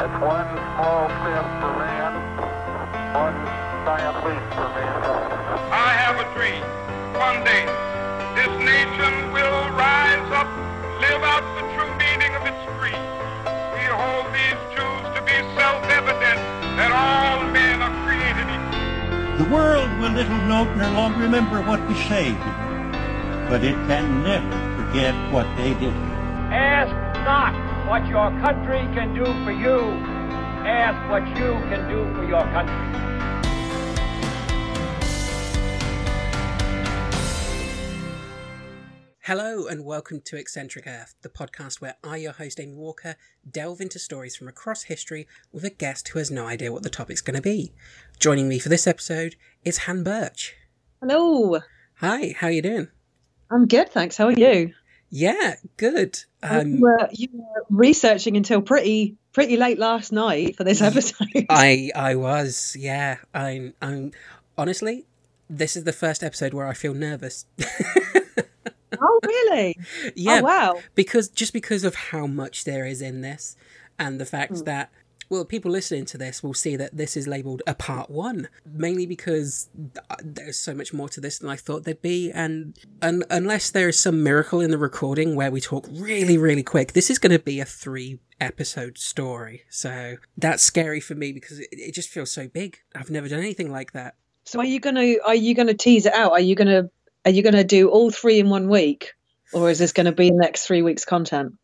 It's one small step for man, one giant leap for mankind. I have a dream. One day, this nation will rise up, live out the true meaning of its creed. We hold these truths to be self-evident that all men are created equal. The world will little note nor long remember what we say, but it can never forget what they did. Ask not what your country can do for you. Ask what you can do for your country. Hello and welcome to Eccentric Earth, the podcast where I, your host Amy Walker, delve into stories from across history with a guest who has no idea what the topic's going to be. Joining me for this episode is Han Birch. Hello. Hi, how are you doing? I'm good, thanks. How are you? Yeah, good. Um, you, were, you were researching until pretty pretty late last night for this episode. I I was, yeah. I'm I'm honestly, this is the first episode where I feel nervous. oh really? Yeah. Oh, wow. Because just because of how much there is in this, and the fact Hmm. that well, people listening to this will see that this is labeled a part one, mainly because there's so much more to this than I thought there'd be, and, and unless there is some miracle in the recording where we talk really, really quick, this is going to be a three episode story. So that's scary for me because it, it just feels so big. I've never done anything like that. So are you gonna are you gonna tease it out? Are you gonna are you gonna do all three in one week, or is this gonna be the next three weeks content?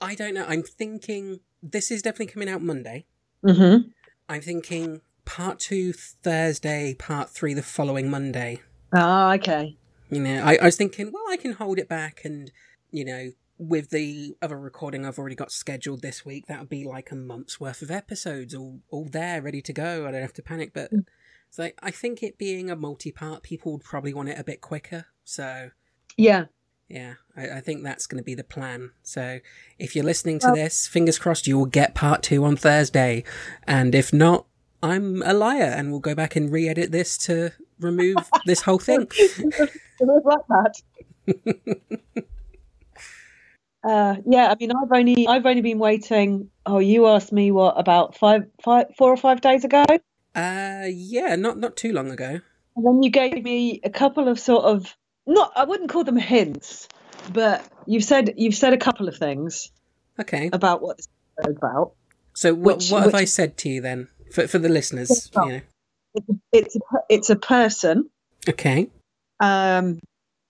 I don't know. I'm thinking this is definitely coming out Monday. Mm-hmm. I'm thinking part two Thursday, part three the following Monday. Ah, okay. You know, I, I was thinking, well, I can hold it back, and you know, with the other recording I've already got scheduled this week, that would be like a month's worth of episodes, all all there, ready to go. I don't have to panic. But it's like I think it being a multi-part, people would probably want it a bit quicker. So Yeah. Yeah, I, I think that's going to be the plan. So if you're listening to this, fingers crossed you will get part two on Thursday, and if not, I'm a liar, and we'll go back and re-edit this to remove this whole thing. like that. Uh, yeah, I mean, I've only I've only been waiting. Oh, you asked me what about five, five, four or five days ago, Uh, yeah, not not too long ago. and then you gave me a couple of sort of not I wouldn't call them hints, but you've said you've said a couple of things Okay, about what this is about. so what which- what have I said to you then for for the listeners? You know? It's a, it's a, it's a person. Okay. Um,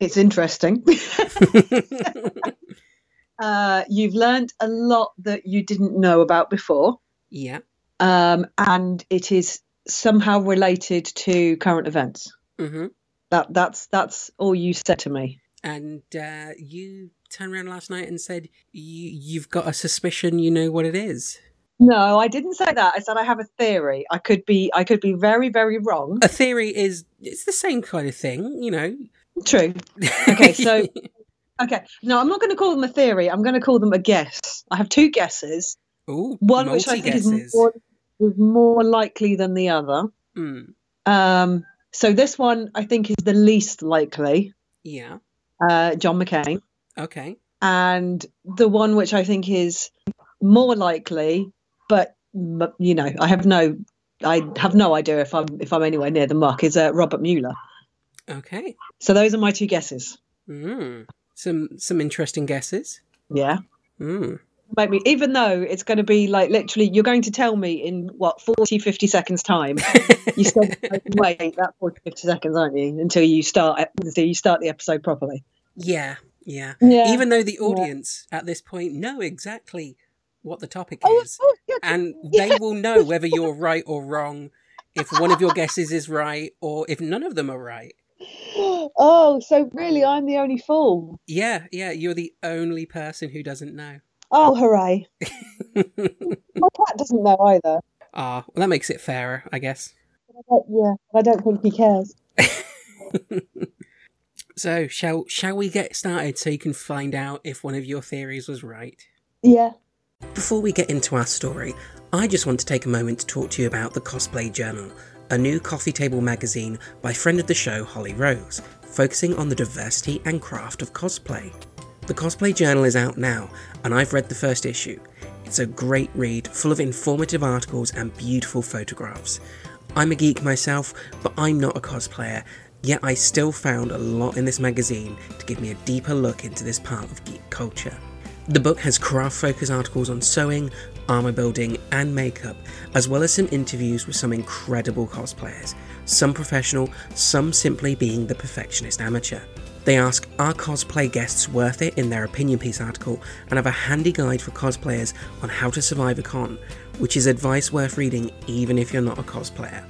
it's interesting. uh, you've learned a lot that you didn't know about before. yeah. um, and it is somehow related to current events. Mm hmm That that's that's all you said to me. And uh, you turned around last night and said you you've got a suspicion. You know what it is. No, I didn't say that. I said I have a theory. I could be I could be very very wrong. A theory is it's the same kind of thing, you know. True. Okay, so okay. No, I'm not going to call them a theory. I'm going to call them a guess. I have two guesses. Ooh, One which I think is more, is more likely than the other. Mm, Um, so this one I think is the least likely. yeah. Uh, John McCain. Okay. and the one which I think is more likely, but you know, I have no, I have no idea if I'm if I'm anywhere near the mark. Is uh, Robert Mueller. Okay. So those are my two guesses. Mm. Some some interesting guesses. Yeah, Mm. Make me. Even though it's going to be like literally, you're going to tell me in what 40, 50 seconds time. You still wait that 40, 50 seconds, aren't you? Until you start until you start the episode properly. Yeah. Yeah. Yeah. Even though the audience at this point know exactly what the topic Oh, is, oh, yeah. and they will know whether you're right or wrong, if one of your guesses is right or if none of them are right. Oh, so really, I'm the only fool. Yeah, yeah, you're the only person who doesn't know. Oh, hooray! My cat doesn't know either. Ah, well, that makes it fairer, I guess. But yeah, I don't think he cares. So, shall shall we get started so you can find out if one of your theories was right? Yeah. Before we get into our story, I just want to take a moment to talk to you about the Cosplay Journal, a new coffee table magazine by friend of the show Holly Rose, focusing on the diversity and craft of cosplay. The Cosplay Journal is out now, and I've read the first issue. It's a great read, full of informative articles and beautiful photographs. I'm a geek myself, but I'm not a cosplayer, yet I still found a lot in this magazine to give me a deeper look into this part of geek culture. The book has craft focused articles on sewing, armour building, and makeup, as well as some interviews with some incredible cosplayers, some professional, some simply being the perfectionist amateur. They ask, Are cosplay guests worth it in their opinion piece article, and have a handy guide for cosplayers on how to survive a con, which is advice worth reading even if you're not a cosplayer.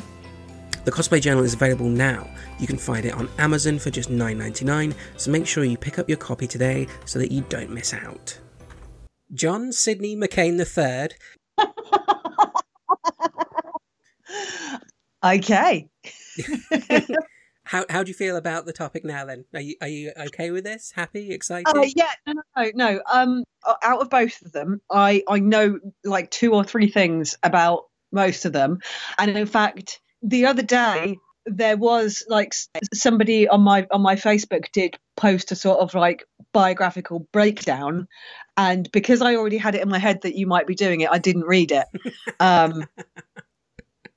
The Cosplay Journal is available now. You can find it on Amazon for just $9.99, so make sure you pick up your copy today so that you don't miss out. John Sidney McCain III. Okay. How how do you feel about the topic now? Then are you are you okay with this? Happy, excited? Uh, yeah, no, no, no, no. Um, out of both of them, I I know like two or three things about most of them, and in fact, the other day there was like somebody on my on my Facebook did post a sort of like biographical breakdown, and because I already had it in my head that you might be doing it, I didn't read it. Um,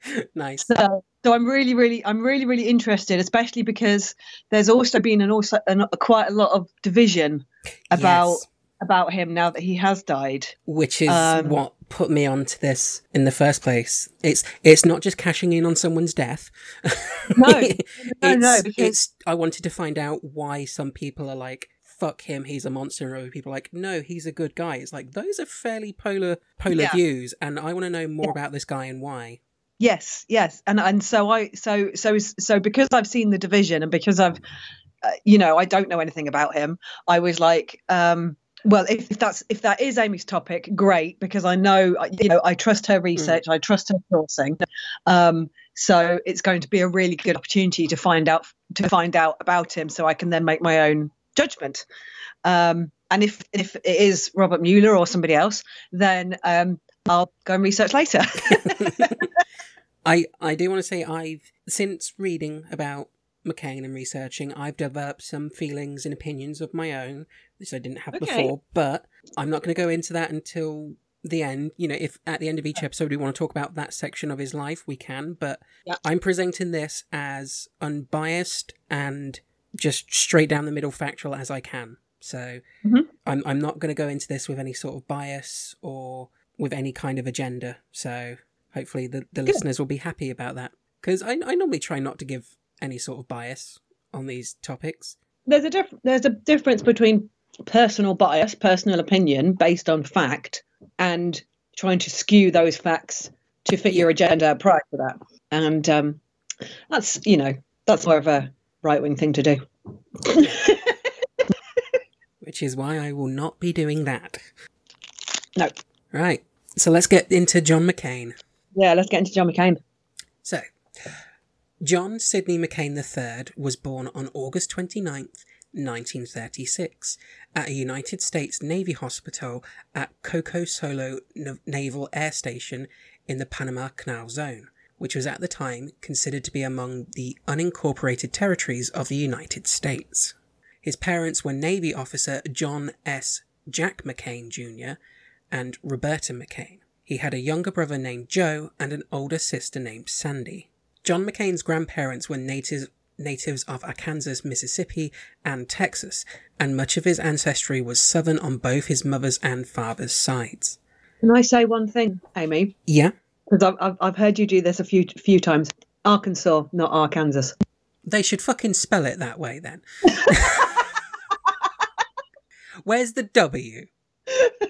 nice. so, so I'm really, really, I'm really, really interested, especially because there's also been an also an, quite a lot of division about Yes. about him now that he has died. which is Um, what put me onto this in the first place. It's it's not just cashing in on someone's death. No, it's, no, no, because- it's I wanted to find out why some people are like fuck him, he's a monster, and other people are like no, he's a good guy. It's like those are fairly polar polar Yeah. views, and I want to know more about this guy and why. Yes, yes, and and so I so so so because I've seen the division and because I've uh, you know I don't know anything about him, I was like. um well, if, if that's if that is Amy's topic, great because I know uh, you know I trust her research, I trust her sourcing, um, so it's going to be a really good opportunity to find out to find out about him, so I can then make my own judgment. Um, and if if it is Robert Mueller or somebody else, then um, I'll go and research later. I I do want to say I've since reading about McCain and researching, I've developed some feelings and opinions of my own, which I didn't have Okay. before. But I'm not going to go into that until the end. You know, if at the end of each episode we want to talk about that section of his life, we can. But Yeah. I'm presenting this as unbiased and just straight down the middle factual as I can. So Mhm. I'm I'm not going to go into this with any sort of bias or with any kind of agenda. So hopefully the, the listeners will be happy about that because I, I normally try not to give any sort of bias on these topics. there's a diff- there's a difference between personal bias, personal opinion based on fact, and trying to skew those facts to fit your agenda prior to that. And um, that's you know that's more of a right wing thing to do. which is why I will not be doing that. No. Right. So let's get into John McCain. Yeah, let's get into John McCain. So, John Sidney McCain III was born on August 29th, 1936, at a United States Navy hospital at Coco Solo Naval Air Station in the Panama Canal Zone, which was at the time considered to be among the unincorporated territories of the United States. His parents were Navy officer John S. Jack McCain Jr. and Roberta McCain. He had a younger brother named Joe and an older sister named Sandy. John McCain's grandparents were natives natives of Arkansas, Mississippi, and Texas, and much of his ancestry was southern on both his mother's and father's sides. Can I say one thing, Amy? Yeah, Because I've, I've I've heard you do this a few few times. Arkansas, not Arkansas. they should fucking spell it that way then. Where's the W?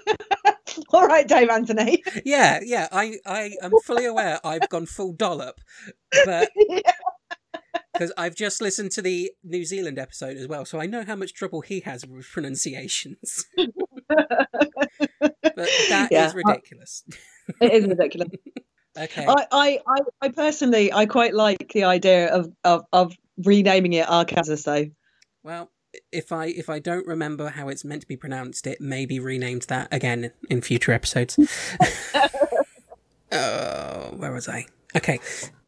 All right, Dave Anthony. Yeah, yeah, I, I am fully aware I've gone full dollop, but because I've just listened to the New Zealand episode as well, so I know how much trouble he has with pronunciations. but that is Yeah, I- ridiculous. it is ridiculous. Okay. I, I, I, I personally, I quite like the idea of, of, of renaming it Arkansas. Though Well, if I if I don't remember how it's meant to be pronounced, it may be renamed that again in future episodes. Oh, where was I? Okay.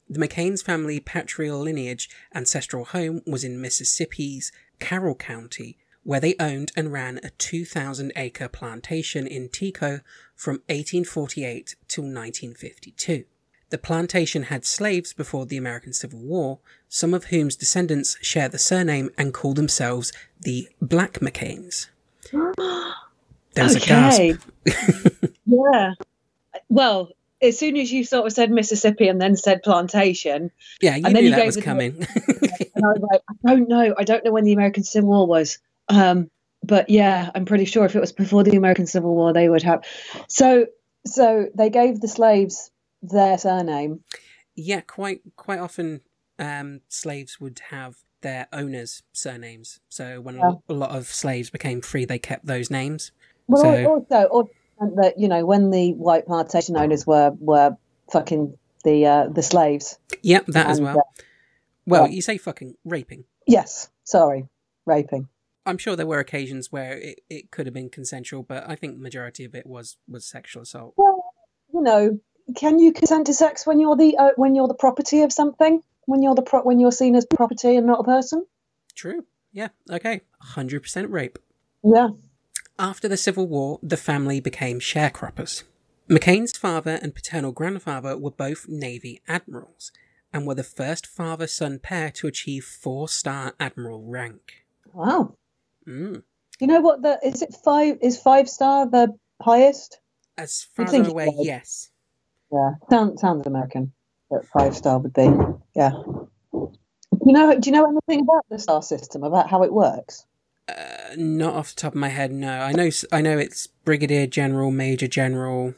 The McCain's family patrial lineage ancestral home was in Mississippi's Carroll County, where they owned and ran a 2,000 acre plantation in Teoc from 1848 till 1952. The plantation had slaves before the American Civil War, some of whom's descendants share the surname and call themselves the Black McCains. There was a Okay. gasp. yeah. Well, as soon as you sort of said Mississippi and then said plantation, Yeah, you And then knew you that was the- coming. and I was like, I don't know. I don't know when the American Civil War was. Um, but yeah, I'm pretty sure if it was before the American Civil War, they would have. So, so they gave the slaves their surname. yeah, quite quite often um, slaves would have their owners' surnames. So when Yeah. a lot of slaves became free, they kept those names. Well, So- also, also that you know when the white plantation owners were were fucking the uh, the slaves. Yep, that as well. uh, Well, yeah. you say fucking raping. yes, sorry, raping. I'm sure there were occasions where it, it could have been consensual, but I think the majority of it was was sexual assault. Well, you know, can you consent to sex when you're the uh, when you're the property of something? When you're the pro- when you're seen as property and not a person? True. Yeah. Okay. Hundred percent rape. Yeah. After the Civil War, the family became sharecroppers. McCain's father and paternal grandfather were both Navy admirals and were the first father son pair to achieve four star admiral rank. Wow. Mm. You know what? The is it five? Is five star the highest? As far as aware, yes. Yeah, sounds sounds American. But five star would be. Yeah. Do you know? Do you know anything about the star system? About how it works? Uh, not off the top of my head, no. I know. I know it's brigadier general, major general.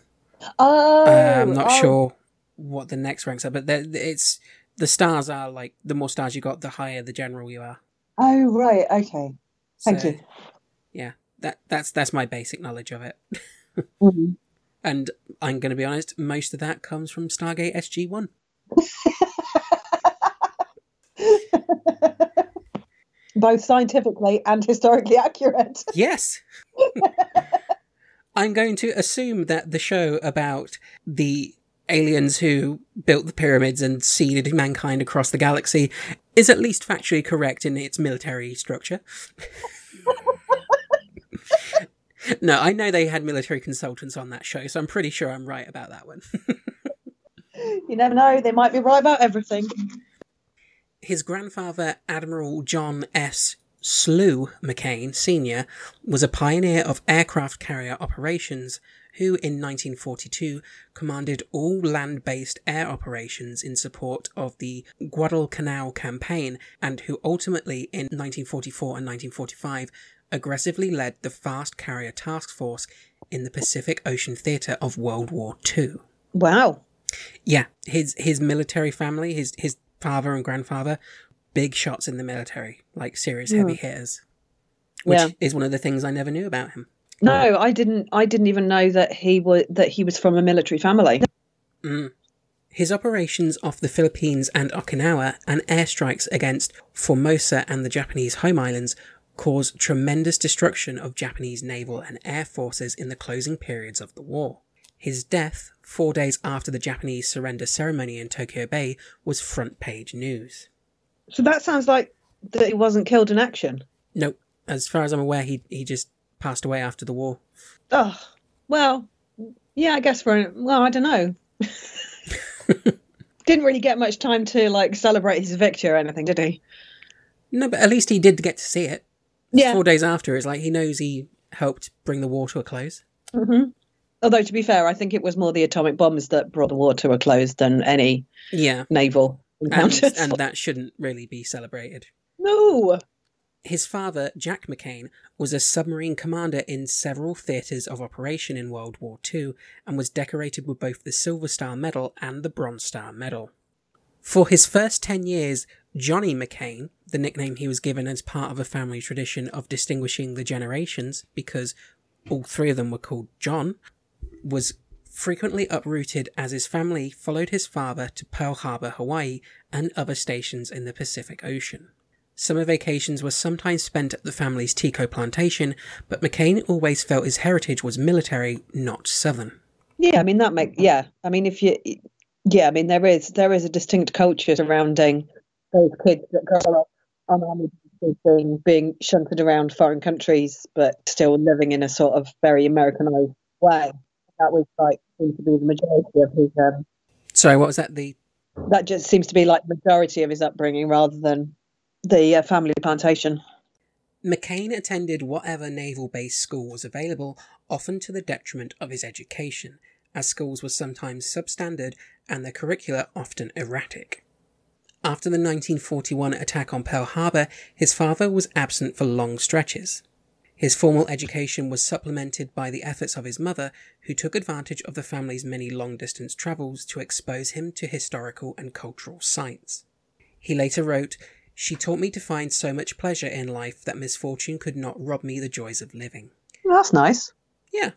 Oh, Uh, I'm not oh, sure what the next ranks are, but it's the stars are like the more stars you got, the higher the general you are. Oh right. Okay. Thank So, you. Yeah, that that's that's my basic knowledge of it. Mhm. And I'm going to be honest, most of that comes from Stargate SG One. Both scientifically and historically accurate. Yes. I'm going to assume that the show about the aliens who built the pyramids and seeded mankind across the galaxy is at least factually correct in its military structure. no, I know they had military consultants on that show, so I'm pretty sure I'm right about that one. You never know. They might be right about everything. His grandfather, Admiral John S. Slew McCain Sr., was a pioneer of aircraft carrier operations who, in 1942, commanded all land based air operations in support of the Guadalcanal campaign, and who ultimately, in 1944 and 1945, aggressively led the Fast Carrier Task Force in the Pacific Ocean Theatre of World War II. Wow. Yeah, his his military family, his his father and grandfather, big shots in the military, like serious heavy hitters. Which Yeah. is one of the things I never knew about him. No, I didn't. I didn't even know that he was that he was from a military family. Mm. His operations off the Philippines and Okinawa and airstrikes against Formosa and the Japanese home islands caused tremendous destruction of Japanese naval and air forces in the closing periods of the war. His death, four days after the Japanese surrender ceremony in Tokyo Bay, was front page news. So that sounds like that he wasn't killed in action. Nope. As far as I'm aware, he he just passed away after the war. Oh, well, yeah, I guess for well, I don't know. Didn't really get much time to like celebrate his victory or anything, did he? No, but at least he did get to see it. Yeah. Four days after, it's like he knows he helped bring the war to a close. hmm Although to be fair, I think it was more the atomic bombs that brought the war to a close than any Yeah, naval and, encounters. and that shouldn't really be celebrated. no. His father, Jack McCain, was a submarine commander in several theatres of operation in World War II and was decorated with both the Silver Star Medal and the Bronze Star Medal. For his first 10 years, Johnny McCain, the nickname he was given as part of a family tradition of distinguishing the generations because all three of them were called John, was frequently uprooted as his family followed his father to Pearl Harbor, Hawaii, and other stations in the Pacific Ocean. Summer vacations were sometimes spent at the family's Teoc plantation, but McCain always felt his heritage was military, not southern. Yeah, I mean that make yeah. I mean if you yeah, I mean there is there is a distinct culture surrounding those kids that grow up is being being shunted around foreign countries, but still living in a sort of very Americanized way. That was like seems to be the majority of his. Um, Sorry, what was that? The that just seems to be like the majority of his upbringing, rather than the uh, family plantation. McCain attended whatever naval base school was available, often to the detriment of his education, as schools were sometimes substandard and the curricula often erratic. After the 1941 attack on Pearl Harbor, his father was absent for long stretches. His formal education was supplemented by the efforts of his mother, who took advantage of the family's many long distance travels to expose him to historical and cultural sites. He later wrote, She taught me to find so much pleasure in life that misfortune could not rob me the joys of living. Well, that's nice. Yeah.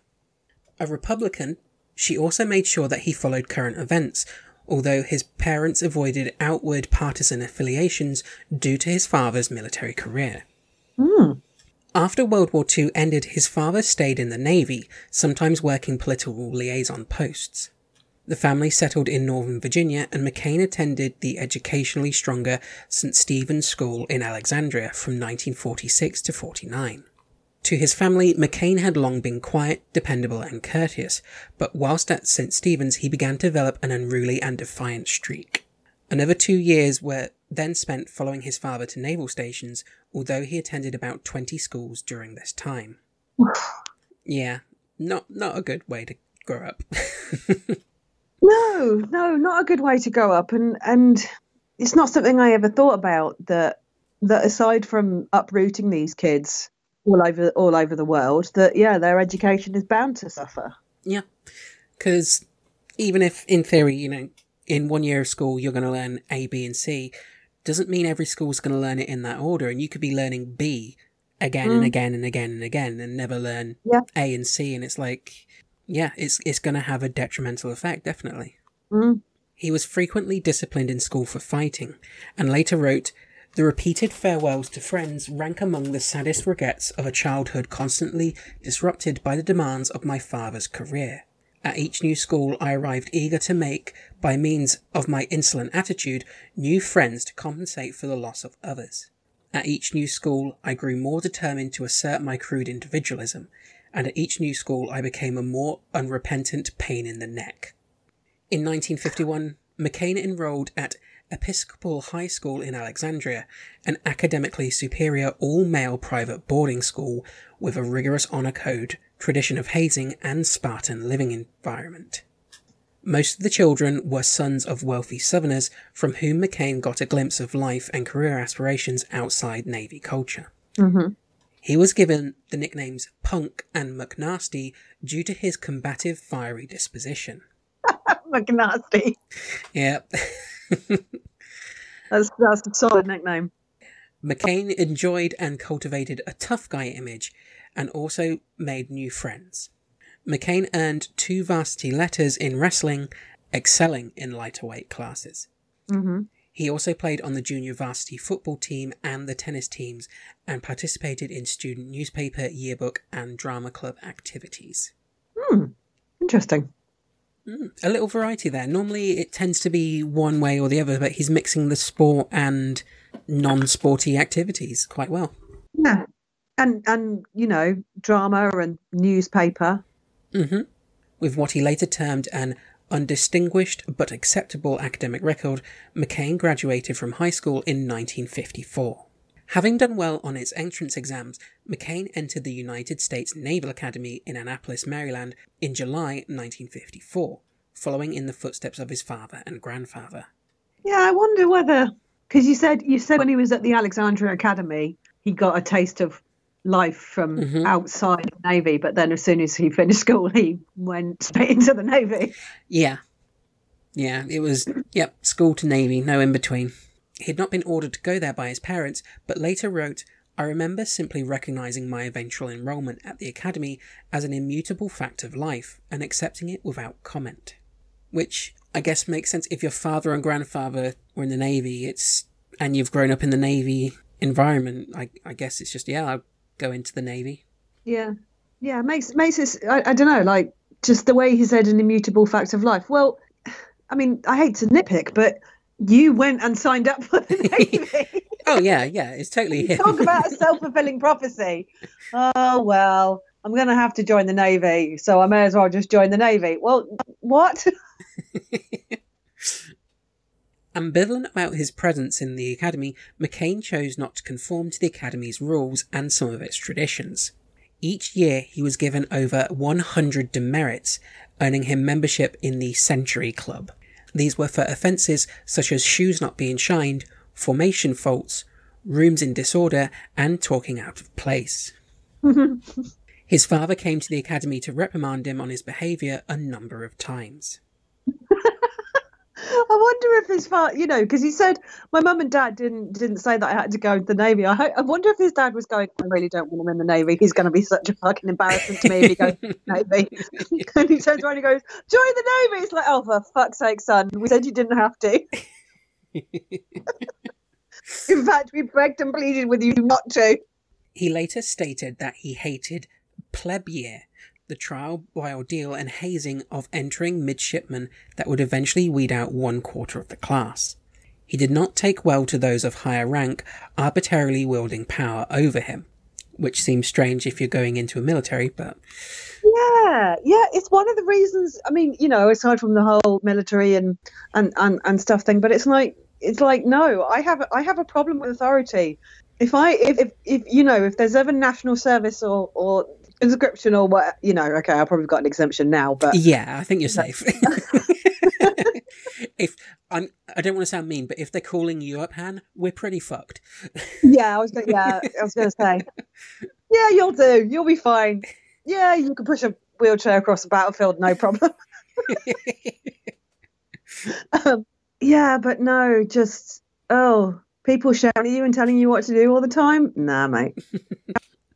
A Republican, she also made sure that he followed current events, although his parents avoided outward partisan affiliations due to his father's military career. Hmm. After World War II ended, his father stayed in the Navy, sometimes working political liaison posts. The family settled in Northern Virginia, and McCain attended the educationally stronger St. Stephen's School in Alexandria from 1946 to 49. To his family, McCain had long been quiet, dependable, and courteous, but whilst at St. Stephen's, he began to develop an unruly and defiant streak. Another two years were then spent following his father to naval stations, although he attended about 20 schools during this time. yeah, not not a good way to grow up. No, no, not a good way to grow up, and and it's not something I ever thought about. That that aside from uprooting these kids all over all over the world, that yeah, their education is bound to suffer. yeah, because even if in theory, you know, in one year of school you're going to learn A, B, and C, doesn't mean every school's going to learn it in that order, and you could be learning B again and again and again and again and never learn Yeah. A and C, and it's like, yeah, it's it's going to have a detrimental effect, definitely. Mm. He was frequently disciplined in school for fighting, and later wrote, The repeated farewells to friends rank among the saddest regrets of a childhood constantly disrupted by the demands of my father's career. At each new school, I arrived eager to make, by means of my insolent attitude, new friends to compensate for the loss of others. At each new school, I grew more determined to assert my crude individualism, and at each new school, I became a more unrepentant pain in the neck. In 1951, McCain enrolled at Episcopal High School in Alexandria, an academically superior all male private boarding school with a rigorous honour code, tradition of hazing, and Spartan living environment. Most of the children were sons of wealthy Southerners from whom McCain got a glimpse of life and career aspirations outside Navy culture. Mhm. He was given the nicknames Punk and McNasty due to his combative, fiery disposition. McNasty. Yeah. That's that's a solid nickname. McCain enjoyed and cultivated a tough guy image and also made new friends. McCain earned two varsity letters in wrestling, excelling in lighter weight classes. hmm He also played on the junior varsity football team and the tennis teams and participated in student newspaper, yearbook, and drama club activities. Hmm. Interesting. Mm, a little variety there. Normally it tends to be one way or the other, but he's mixing the sport and non sporty activities quite well. Yeah. And and you know drama and newspaper. hmm With what he later termed an undistinguished but acceptable academic record, McCain graduated from high school in 1954. Having done well on its entrance exams, McCain entered the United States Naval Academy in Annapolis, Maryland in July 1954, following in the footsteps of his father and grandfather. Yeah, I wonder whether because you said you said when he was at the Alexandria Academy, he got a taste of life from Mhm. outside the navy, but then as soon as he finished school, he went straight into the navy. Yeah. Yeah, it was, yep, school to Navy, no in between. He had not been ordered to go there by his parents, but later wrote, I remember simply recognizing my eventual enrollment at the academy as an immutable fact of life and accepting it without comment. Which I guess makes sense if your father and grandfather were in the Navy, it's, and you've grown up in the Navy environment, I, I guess it's just, yeah, I'll go into the Navy. Yeah, yeah, makes makes it. I, I don't know, like just the way he said an immutable fact of life. Well, I mean, I hate to nitpick, but you went and signed up for the navy. Oh yeah, yeah, it's totally him. Talk about a self fulfilling prophecy. Oh well, I'm going to have to join the navy, so I may as well just join the navy. Well, what? Ambivalent about his presence in the academy, McCain chose not to conform to the academy's rules and some of its traditions. Each year, he was given over 100 demerits, earning him membership in the Century Club. These were for offences such as shoes not being shined, formation faults, rooms in disorder, and talking out of place. his father came to the academy to reprimand him on his behaviour a number of times. I wonder if his father, you know, because he said my mum and dad didn't didn't say that I had to go into the navy. I I wonder if his dad was going. I really don't want him in the navy. He's going to be such a fucking embarrassment to me if he goes to the navy. and he turns around and goes, "Join the navy." It's like, oh, for fuck's sake, son, we said you didn't have to. in fact, we begged and pleaded with you not to. He later stated that he hated plebe year, the trial by ordeal and hazing of entering midshipmen that would eventually weed out one quarter of the class. He did not take well to those of higher rank arbitrarily wielding power over him, which seems strange if you're going into a military, but Yeah, yeah, it's one of the reasons. I mean, you know, aside from the whole military and and and, and stuff thing, but it's like it's like no, I have I have a problem with authority. If I if, if if you know if there's ever national service or or conscription or what you know, okay, I've probably got an exemption now, but yeah, I think you're safe. if I'm, I don't want to sound mean, but if they're calling you up, Han, we're pretty fucked. yeah, I was gonna, yeah, I was going to say, yeah, you'll do, you'll be fine. Yeah, you can push a wheelchair across the battlefield, no problem. um, yeah, but no, just oh, people shouting at you and telling you what to do all the time. Nah, mate.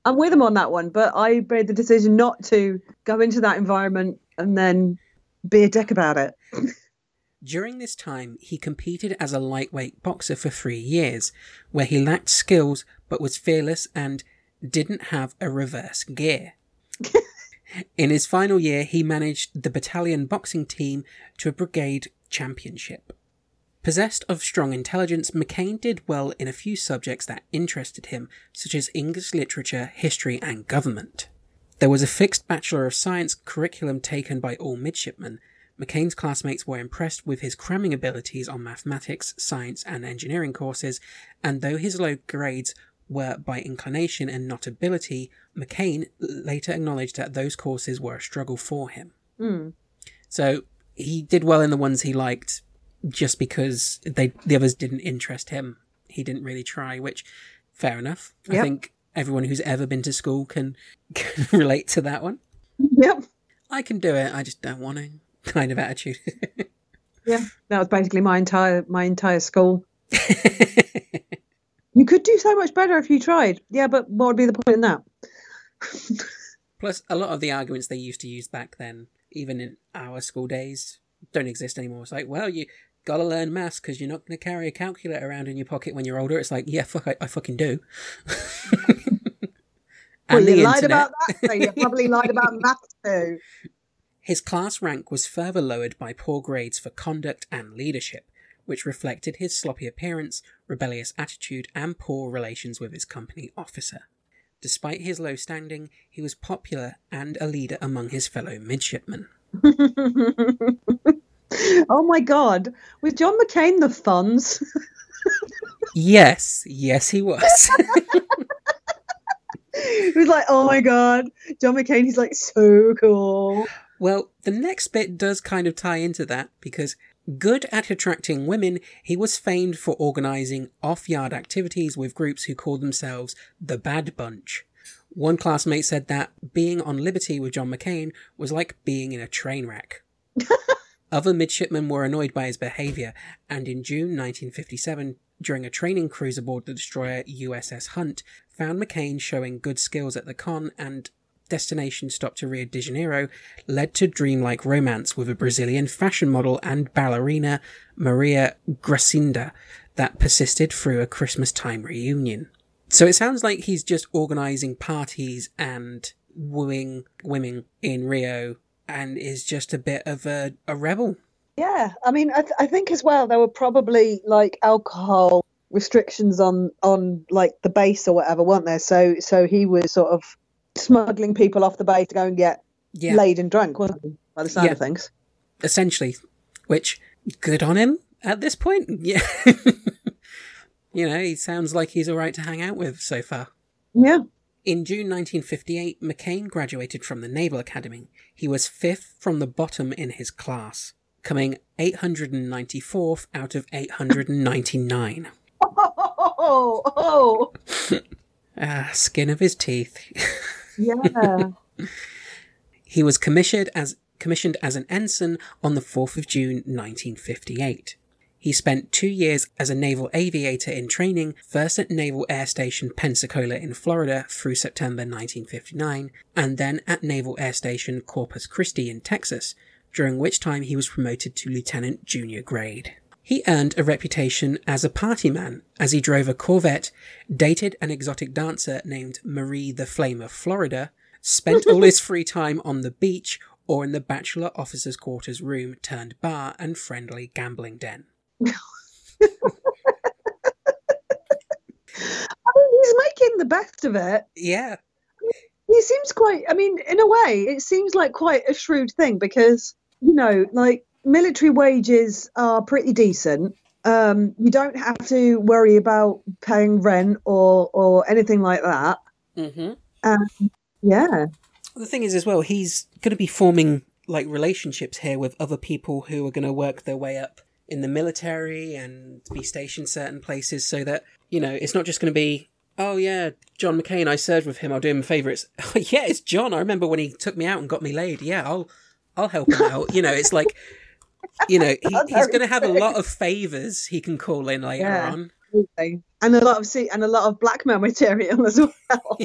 I'm with them on that one, but I made the decision not to go into that environment and then be a dick about it. During this time, he competed as a lightweight boxer for three years, where he lacked skills but was fearless and didn't have a reverse gear. In his final year, he managed the battalion boxing team to a brigade championship. Possessed of strong intelligence, McCain did well in a few subjects that interested him, such as English literature, history, and government. There was a fixed Bachelor of Science curriculum taken by all midshipmen. McCain's classmates were impressed with his cramming abilities on mathematics, science, and engineering courses, and though his low grades were by inclination and not ability, McCain later acknowledged that those courses were a struggle for him. Mm. So he did well in the ones he liked, just because they the others didn't interest him. He didn't really try, which fair enough. I think everyone who's ever been to school can, can relate to that one. Yep. I can do it, I just don't want to. Kind of attitude. Yeah. That was basically my entire my entire school. You could do so much better if you tried. Yeah, but what would be the point in that? Plus, a lot of the arguments they used to use back then, even in our school days, don't exist anymore. It's like, well, you gotta learn maths because you're not gonna carry a calculator around in your pocket when you're older. It's like, yeah, fuck, I, I fucking do. Well, and you lied internet. about that. So you probably lied about maths too. His class rank was further lowered by poor grades for conduct and leadership, which reflected his sloppy appearance, rebellious attitude, and poor relations with his company officer. Despite his low standing, he was popular and a leader among his fellow midshipmen. oh my god. Was John McCain the Fonz? Yes, yes, he was. he was like, oh my god. John McCain, he's like so cool. well, the next bit does kind of tie into that because good at attracting women, he was famed for organizing off yard activities with groups who called themselves the Bad Bunch. One classmate said that being on liberty with John McCain was like being in a train wreck. Other midshipmen were annoyed by his behaviour, and in June 1957, during a training cruise aboard the destroyer USS Hunt, found McCain showing good skills at the conn and destination stop to Rio de Janeiro led to dreamlike romance with a Brazilian fashion model and ballerina, Maria Gracinda, that persisted through a Christmas time reunion. So it sounds like he's just organising parties and wooing women in Rio and is just a bit of a, a rebel. Yeah, I mean, I, th- I think as well there were probably like alcohol restrictions on on like the base or whatever, weren't there? So so he was sort of smuggling people off the base to go and get Yeah, laid and drunk, wasn't he? By the sound Yeah. of things. essentially. Which good on him at this point. Yeah, you know, he sounds like he's all right to hang out with so far. Yeah. In June 1958, McCain graduated from the Naval Academy. He was fifth from the bottom in his class, coming 894th out of 899. Oh, oh, Ah, skin of his teeth. yeah. He was commissioned as commissioned as an ensign on the 4th of June 1958. He spent two years as a naval aviator in training, first at Naval Air Station Pensacola in Florida through September 1959, and then at Naval Air Station Corpus Christi in Texas, during which time he was promoted to lieutenant junior grade. He earned a reputation as a party man as he drove a Corvette, dated an exotic dancer named Marie the Flame of Florida, spent all his free time on the beach or in the bachelor officers' quarters room turned bar and friendly gambling den. I mean, he's making the best of it. Yeah, He seems quite, I mean, in a way, it seems like quite a shrewd thing because, you know, like military wages are pretty decent. Um, you don't have to worry about paying rent or, or anything like that. mm-hmm. Um, yeah. The thing is, as well, he's going to be forming like relationships here with other people who are going to work their way up in the military and be stationed certain places, so that you know it's not just going to be, oh yeah, John McCain, I served with him, I'll do him a favour. It's oh yeah, it's John. I remember when he took me out and got me laid. Yeah, I'll I'll help him out. You know, it's like. You know, he, he's going to have a lot of favors he can call in later Yeah. on. Absolutely. And a lot of see and a lot of blackmail material as well.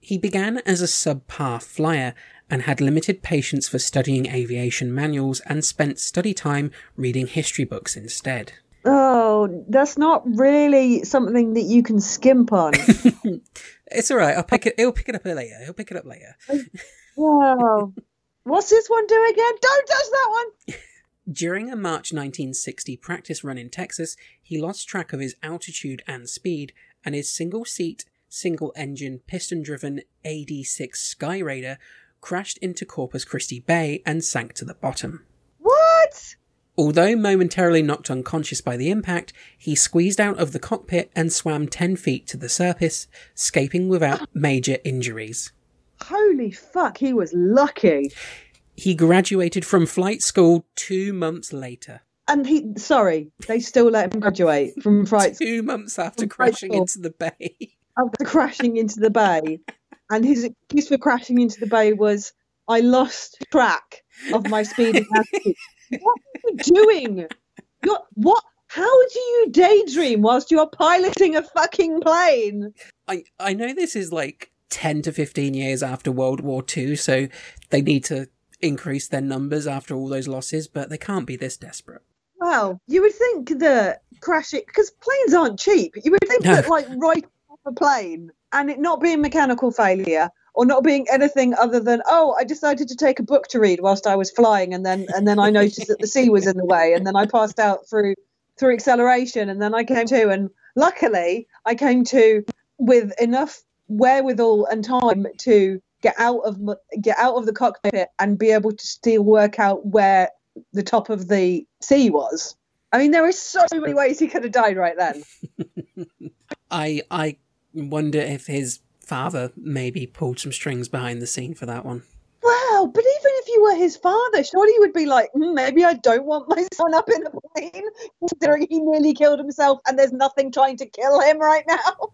He began as a subpar flyer and had limited patience for studying aviation manuals and spent study time reading history books instead. Oh, that's not really something that you can skimp on. It's all right. I'll pick it. He'll pick it up later. He'll pick it up later. wow. What's this one do again? Don't touch that one. During a March 1960 practice run in Texas, he lost track of his altitude and speed, and his single seat, single engine, piston driven AD 6 Skyraider crashed into Corpus Christi Bay and sank to the bottom. What? Although momentarily knocked unconscious by the impact, he squeezed out of the cockpit and swam 10 feet to the surface, escaping without major injuries. Holy fuck, he was lucky. He graduated from flight school two months later. And he, sorry, they still let him graduate from fright Two months after crashing school. into the bay. after crashing into the bay. And his excuse for crashing into the bay was, I lost track of my speed and altitude. what are you doing? You're, what? How do you daydream whilst you're piloting a fucking plane? I, I know this is like 10 to 15 years after World War II, so they need to increase their numbers after all those losses, but they can't be this desperate. Well, you would think that crashing, because planes aren't cheap, you would think No. that, like, right a plane and it not being mechanical failure or not being anything other than, oh, I decided to take a book to read whilst I was flying and then and then I noticed that the sea was in the way and then I passed out through through acceleration and then I came to and luckily I came to with enough wherewithal and time to get out of get out of the cockpit and be able to still work out where the top of the sea was. I mean, there are so many ways he could have died right then. I I wonder if his father maybe pulled some strings behind the scene for that one. Wow, but even if you were his father, surely you would be like, "Hmm, maybe I don't want my son up in a plane, considering he nearly killed himself and there's nothing trying to kill him right now.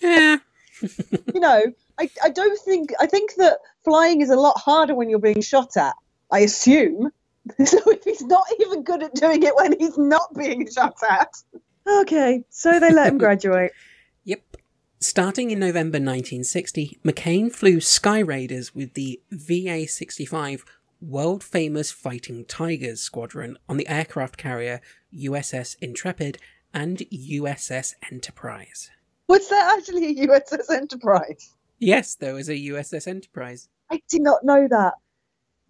Yeah. you know, I, I don't think, I think that flying is a lot harder when you're being shot at, I assume. So if he's not even good at doing it when he's not being shot at. Okay, so they let him graduate. Starting in November 1960, McCain flew Skyraiders with the VA 65 world famous Fighting Tigers squadron on the aircraft carrier USS Intrepid and USS Enterprise. Was that actually a USS Enterprise? Yes, there was a USS Enterprise. I did not know that.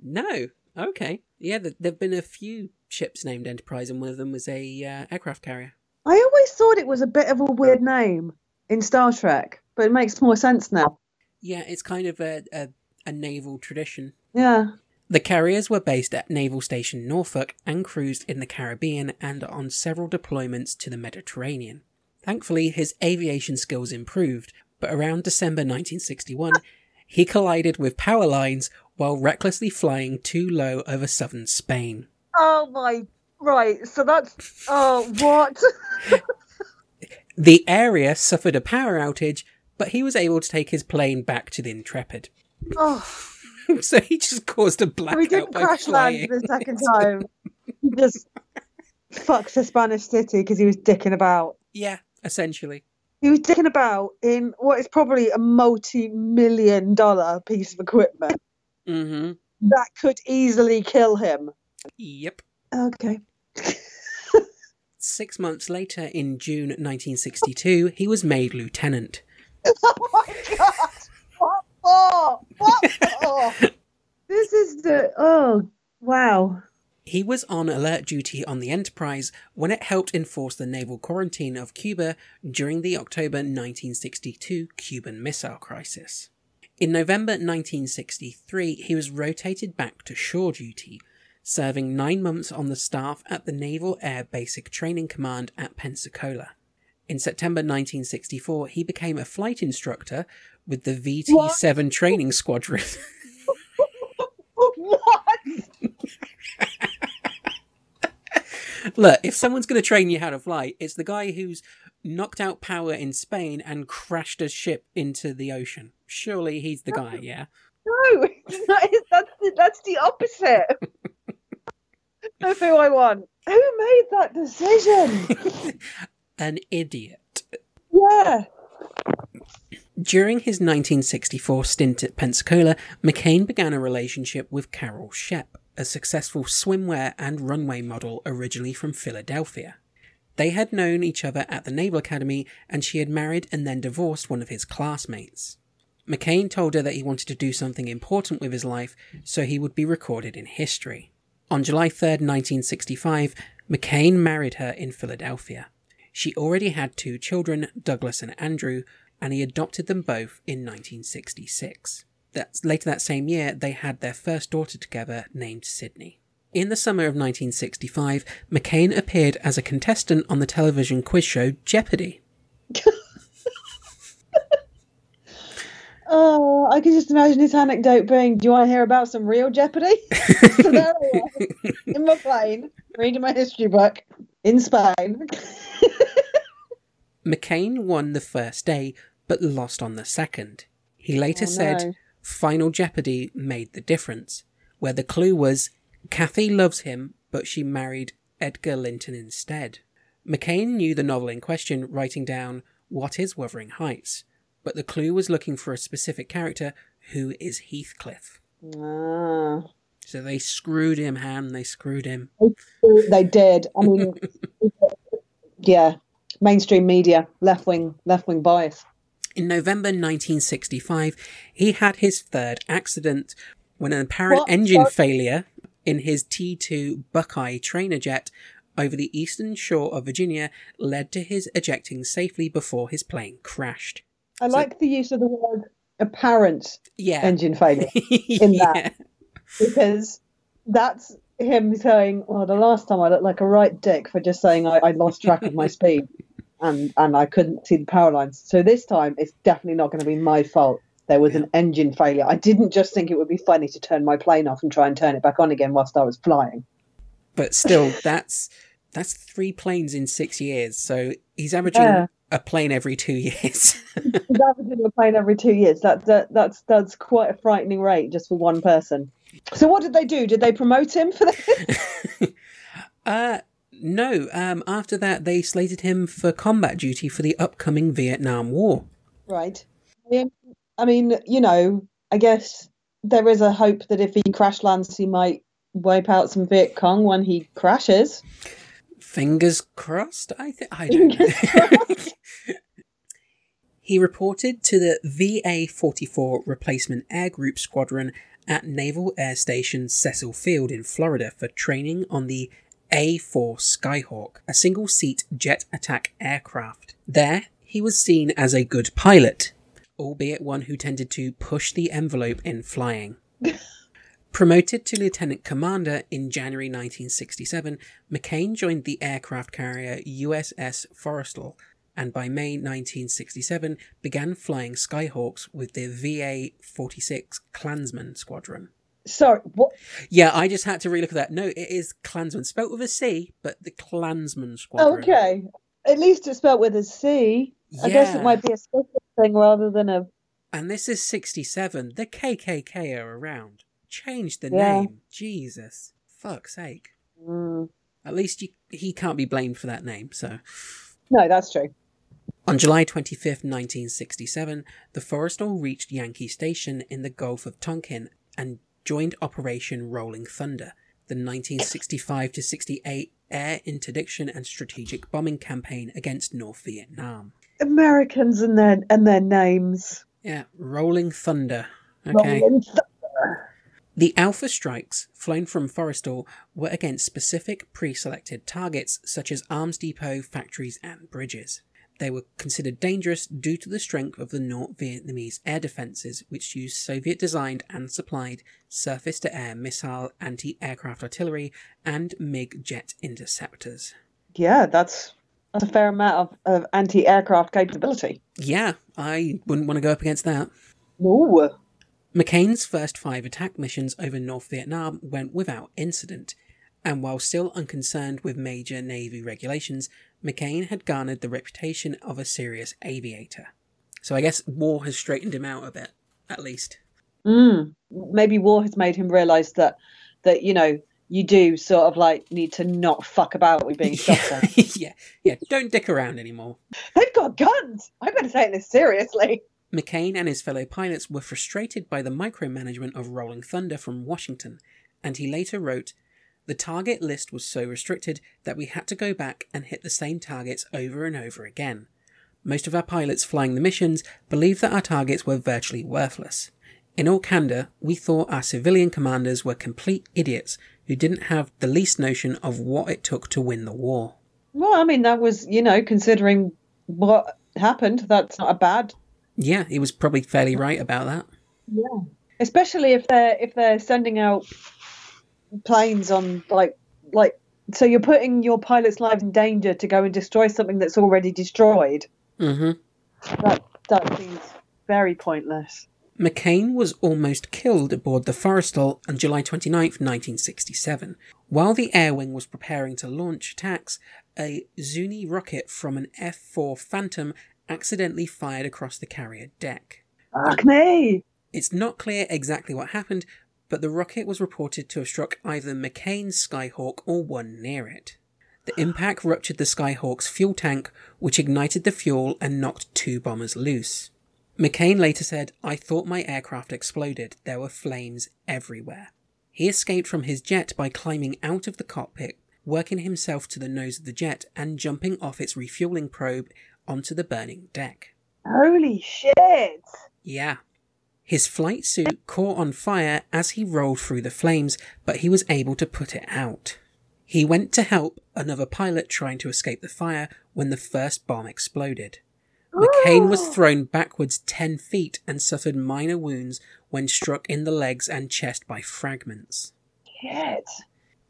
No. Okay. Yeah, there have been a few ships named Enterprise, and one of them was a uh, aircraft carrier. I always thought it was a bit of a weird name in Star Trek, but it makes more sense now. Yeah, it's kind of a, a, a naval tradition. Yeah. The carriers were based at Naval Station Norfolk and cruised in the Caribbean and on several deployments to the Mediterranean. Thankfully, his aviation skills improved, but around December 1961, he collided with power lines while recklessly flying too low over southern Spain. Oh my. Right. So that's. Oh, what? The area suffered a power outage, but he was able to take his plane back to the Intrepid. oh. so he just caused a blackout. We didn't crash land the second time. He just fucked a Spanish city because he was dicking about. Yeah, essentially. He was dicking about in what is probably a multi-million dollar piece of equipment hmm that could easily kill him. Yep. Okay. Six months later, in June 1962, he was made lieutenant. Oh my god! What for? What for? this is the oh wow. He was on alert duty on the Enterprise when it helped enforce the naval quarantine of Cuba during the October 1962 Cuban Missile Crisis. In November 1963, he was rotated back to shore duty, serving nine months on the staff at the Naval Air Basic Training Command at Pensacola. In September 1964, he became a flight instructor with the VT 7 Training Squadron. What? Look, if someone's going to train you how to fly, it's the guy who's knocked out power in Spain and crashed a ship into the ocean. Surely he's the guy, yeah? No, that's the, that's the opposite. That's who I want. Who made that decision? An idiot. Yeah. During his 1964 stint at Pensacola, McCain began a relationship with Carol Shepp, a successful swimwear and runway model originally from Philadelphia. They had known each other at the Naval Academy, and she had married and then divorced one of his classmates. McCain told her that he wanted to do something important with his life, so he would be recorded in history. On July 3, 1965, McCain married her in Philadelphia. She already had two children, Douglas and Andrew, and he adopted them both in 1966. That's, later that same year, they had their first daughter together named Sydney. In the summer of 1965, McCain appeared as a contestant on the television quiz show Jeopardy! Oh, I can just imagine his anecdote being, "Do you want to hear about some real Jeopardy?" so there I was in my plane, reading my history book in Spain. McCain won the first day, but lost on the second. He later Oh, said, no. Final Jeopardy made the difference, where the clue was Cathy loves him, but she married Edgar Linton instead. McCain knew the novel in question, writing down, What is Wuthering Heights? But the clue was looking for a specific character who is Heathcliff. Ah. So they screwed him, Han, they screwed him. They did. I mean, yeah, mainstream media, left wing, left wing bias. In November 1965, he had his third accident when an apparent What? engine What? failure in his T 2 Buckeye trainer jet over the eastern shore of Virginia led to his ejecting safely before his plane crashed. I like the use of the word apparent Yeah. engine failure in yeah. that. because that's him saying, "Well, the last time I looked like a right dick for just saying I, I lost track of my speed and and I couldn't see the power lines." So this time, it's definitely not going to be my fault. There was an engine failure. I didn't just think it would be funny to turn my plane off and try and turn it back on again whilst I was flying. But still, that's that's three planes in six years. So he's averaging Yeah. a plane every two years. He's averaging a plane every two years. That, that that's that's quite a frightening rate just for one person. So what did they do? Did they promote him for this? Uh, no. Um, after that, they slated him for combat duty for the upcoming Vietnam War. Right. I mean- I mean, you know, I guess there is a hope that if he crash lands, he might wipe out some Viet Cong when he crashes. Fingers crossed. I think I don't know. he reported to the VA-44 Replacement Air Group Squadron at Naval Air Station Cecil Field in Florida for training on the A 4 Skyhawk, a single seat jet attack aircraft. There, he was seen as a good pilot, albeit one who tended to push the envelope in flying. Promoted to lieutenant commander in January 1967, McCain joined the aircraft carrier USS Forrestal and by May 1967 began flying Skyhawks with the VA 46 Clansmen Squadron. Sorry, what? Yeah, I just had to relook at that. No, it is Clansmen, spelt with a C, but the Clansmen Squadron. Okay. At least it's spelled with a C. I guess it might be a special thing rather than a. And this is 67. The KKK are around. Change the Yeah. name. Jesus. Fuck's sake. Mm. At least you, he can't be blamed for that name, so. No, that's true. On July 25th, 1967, the Forrestal reached Yankee Station in the Gulf of Tonkin and joined Operation Rolling Thunder, the 1965 to 68 air interdiction and strategic bombing campaign against North Vietnam. Americans and their and their names. Yeah, Rolling Thunder. Okay. Rolling Thunder. The Alpha strikes, flown from Forrestal, were against specific pre selected targets such as arms depot, factories, and bridges. They were considered dangerous due to the strength of the North Vietnamese air defences, which used Soviet designed and supplied surface to air missile anti aircraft artillery and MiG jet interceptors. Yeah, that's that's a fair amount of, of anti-aircraft capability. Yeah, I wouldn't want to go up against that. Ooh. McCain's first five attack missions over North Vietnam went without incident, and while still unconcerned with major Navy regulations, McCain had garnered the reputation of a serious aviator. So I guess war has straightened him out a bit, at least. Mm. Maybe war has made him realise that that you know you do sort of like need to not fuck about with being shot at. yeah, yeah, don't dick around anymore. They've got guns. I better take this seriously. McCain and his fellow pilots were frustrated by the micromanagement of Rolling Thunder from Washington, and he later wrote, The target list was so restricted that we had to go back and hit the same targets over and over again. Most of our pilots flying the missions believed that our targets were virtually worthless. In all candour, we thought our civilian commanders were complete idiots who didn't have the least notion of what it took to win the war. Well, I mean that was you know considering what happened. That's not a bad. Yeah, he was probably fairly right about that. Yeah. Especially if they're if they're sending out planes on like like so you're putting your pilot's lives in danger to go and destroy something that's already destroyed. Mm-hmm. That that seems very pointless. McCain was almost killed aboard the Forrestal on July 29th, 1967. While the air wing was preparing to launch attacks, a Zuni rocket from an F 4 Phantom accidentally fired across the carrier deck. Fuck me. It's not clear exactly what happened, but the rocket was reported to have struck either McCain's Skyhawk or one near it. The impact ruptured the Skyhawk's fuel tank, which ignited the fuel and knocked two bombers loose. McCain later said, I thought my aircraft exploded. There were flames everywhere. He escaped from his jet by climbing out of the cockpit, working himself to the nose of the jet, and jumping off its refueling probe onto the burning deck. Holy shit. Yeah. His flight suit caught on fire as he rolled through the flames, but he was able to put it out. He went to help another pilot trying to escape the fire when the first bomb exploded. McCain was thrown backwards 10 feet and suffered minor wounds when struck in the legs and chest by fragments. Shit.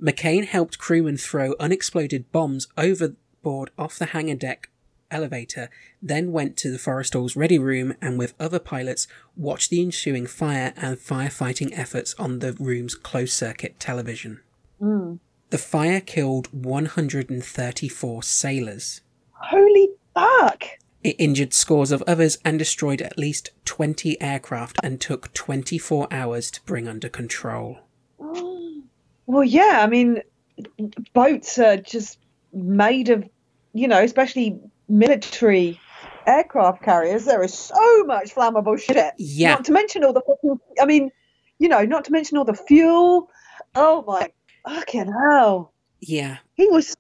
McCain helped crewmen throw unexploded bombs overboard off the hangar deck elevator, then went to the Forrestal's ready room and with other pilots watched the ensuing fire and firefighting efforts on the room's closed circuit television. Mm. The fire killed 134 sailors. Holy fuck. It injured scores of others and destroyed at least 20 aircraft and took 24 hours to bring under control. Well, yeah, I mean, boats are just made of, you know, especially military aircraft carriers. There is so much flammable shit. Yeah. Not to mention all the, fucking- I mean, you know, not to mention all the fuel. Oh my fucking hell. Yeah, He was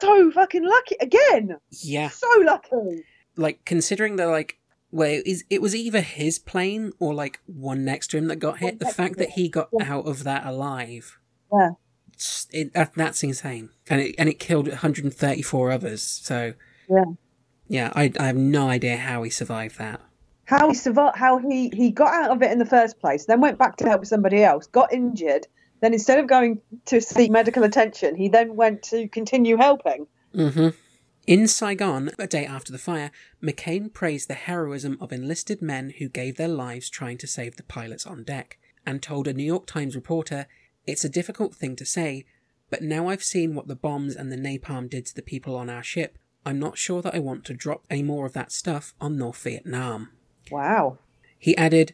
so fucking lucky again. yeah. So lucky. like considering that like well it, is, it was either his plane or like one next to him that got hit the fact that he got yeah. out of that alive Yeah. it, that, that's insane, and it and it killed 134 others. So Yeah. Yeah, I I have no idea how he survived that. How he survived? How he he got out of it in the first place, then went back to help somebody else, got injured. Then instead of going to seek medical attention, he then went to continue helping. hmm In Saigon, a day after the fire, McCain praised the heroism of enlisted men who gave their lives trying to save the pilots on deck, and told a New York Times reporter, It's a difficult thing to say, but now I've seen what the bombs and the napalm did to the people on our ship, I'm not sure that I want to drop any more of that stuff on North Vietnam. Wow. He added,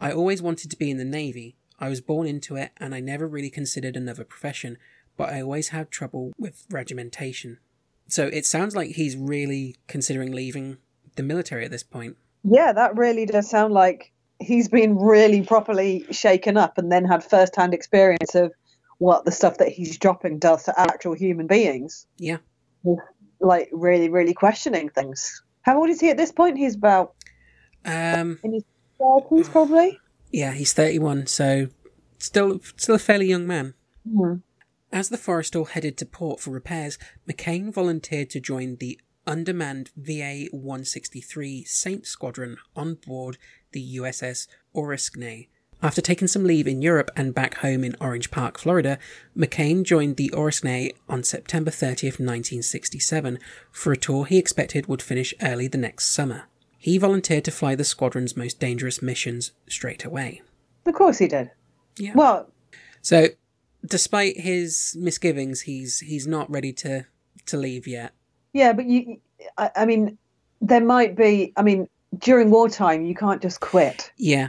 I always wanted to be in the Navy. I was born into it and I never really considered another profession, but I always had trouble with regimentation. So it sounds like he's really considering leaving the military at this point. Yeah, that really does sound like he's been really properly shaken up and then had first-hand experience of what the stuff that he's dropping does to actual human beings. Yeah. Like really, really questioning things. How old is he at this point? He's about Um in his thirties, probably. yeah, he's 31, so still still a fairly young man. Hmm. As the Forrestal headed to port for repairs, McCain volunteered to join the undermanned VA 163 Saint Squadron on board the USS Oriskany. After taking some leave in Europe and back home in Orange Park, Florida, McCain joined the Oriskany on September 30th, 1967, for a tour he expected would finish early the next summer. He volunteered to fly the squadron's most dangerous missions straight away. Of course he did. Yeah. Well, So, despite his misgivings, he's he's not ready to to leave yet. yeah, but you, I, I mean, there might be. I mean, during wartime, you can't just quit. Yeah,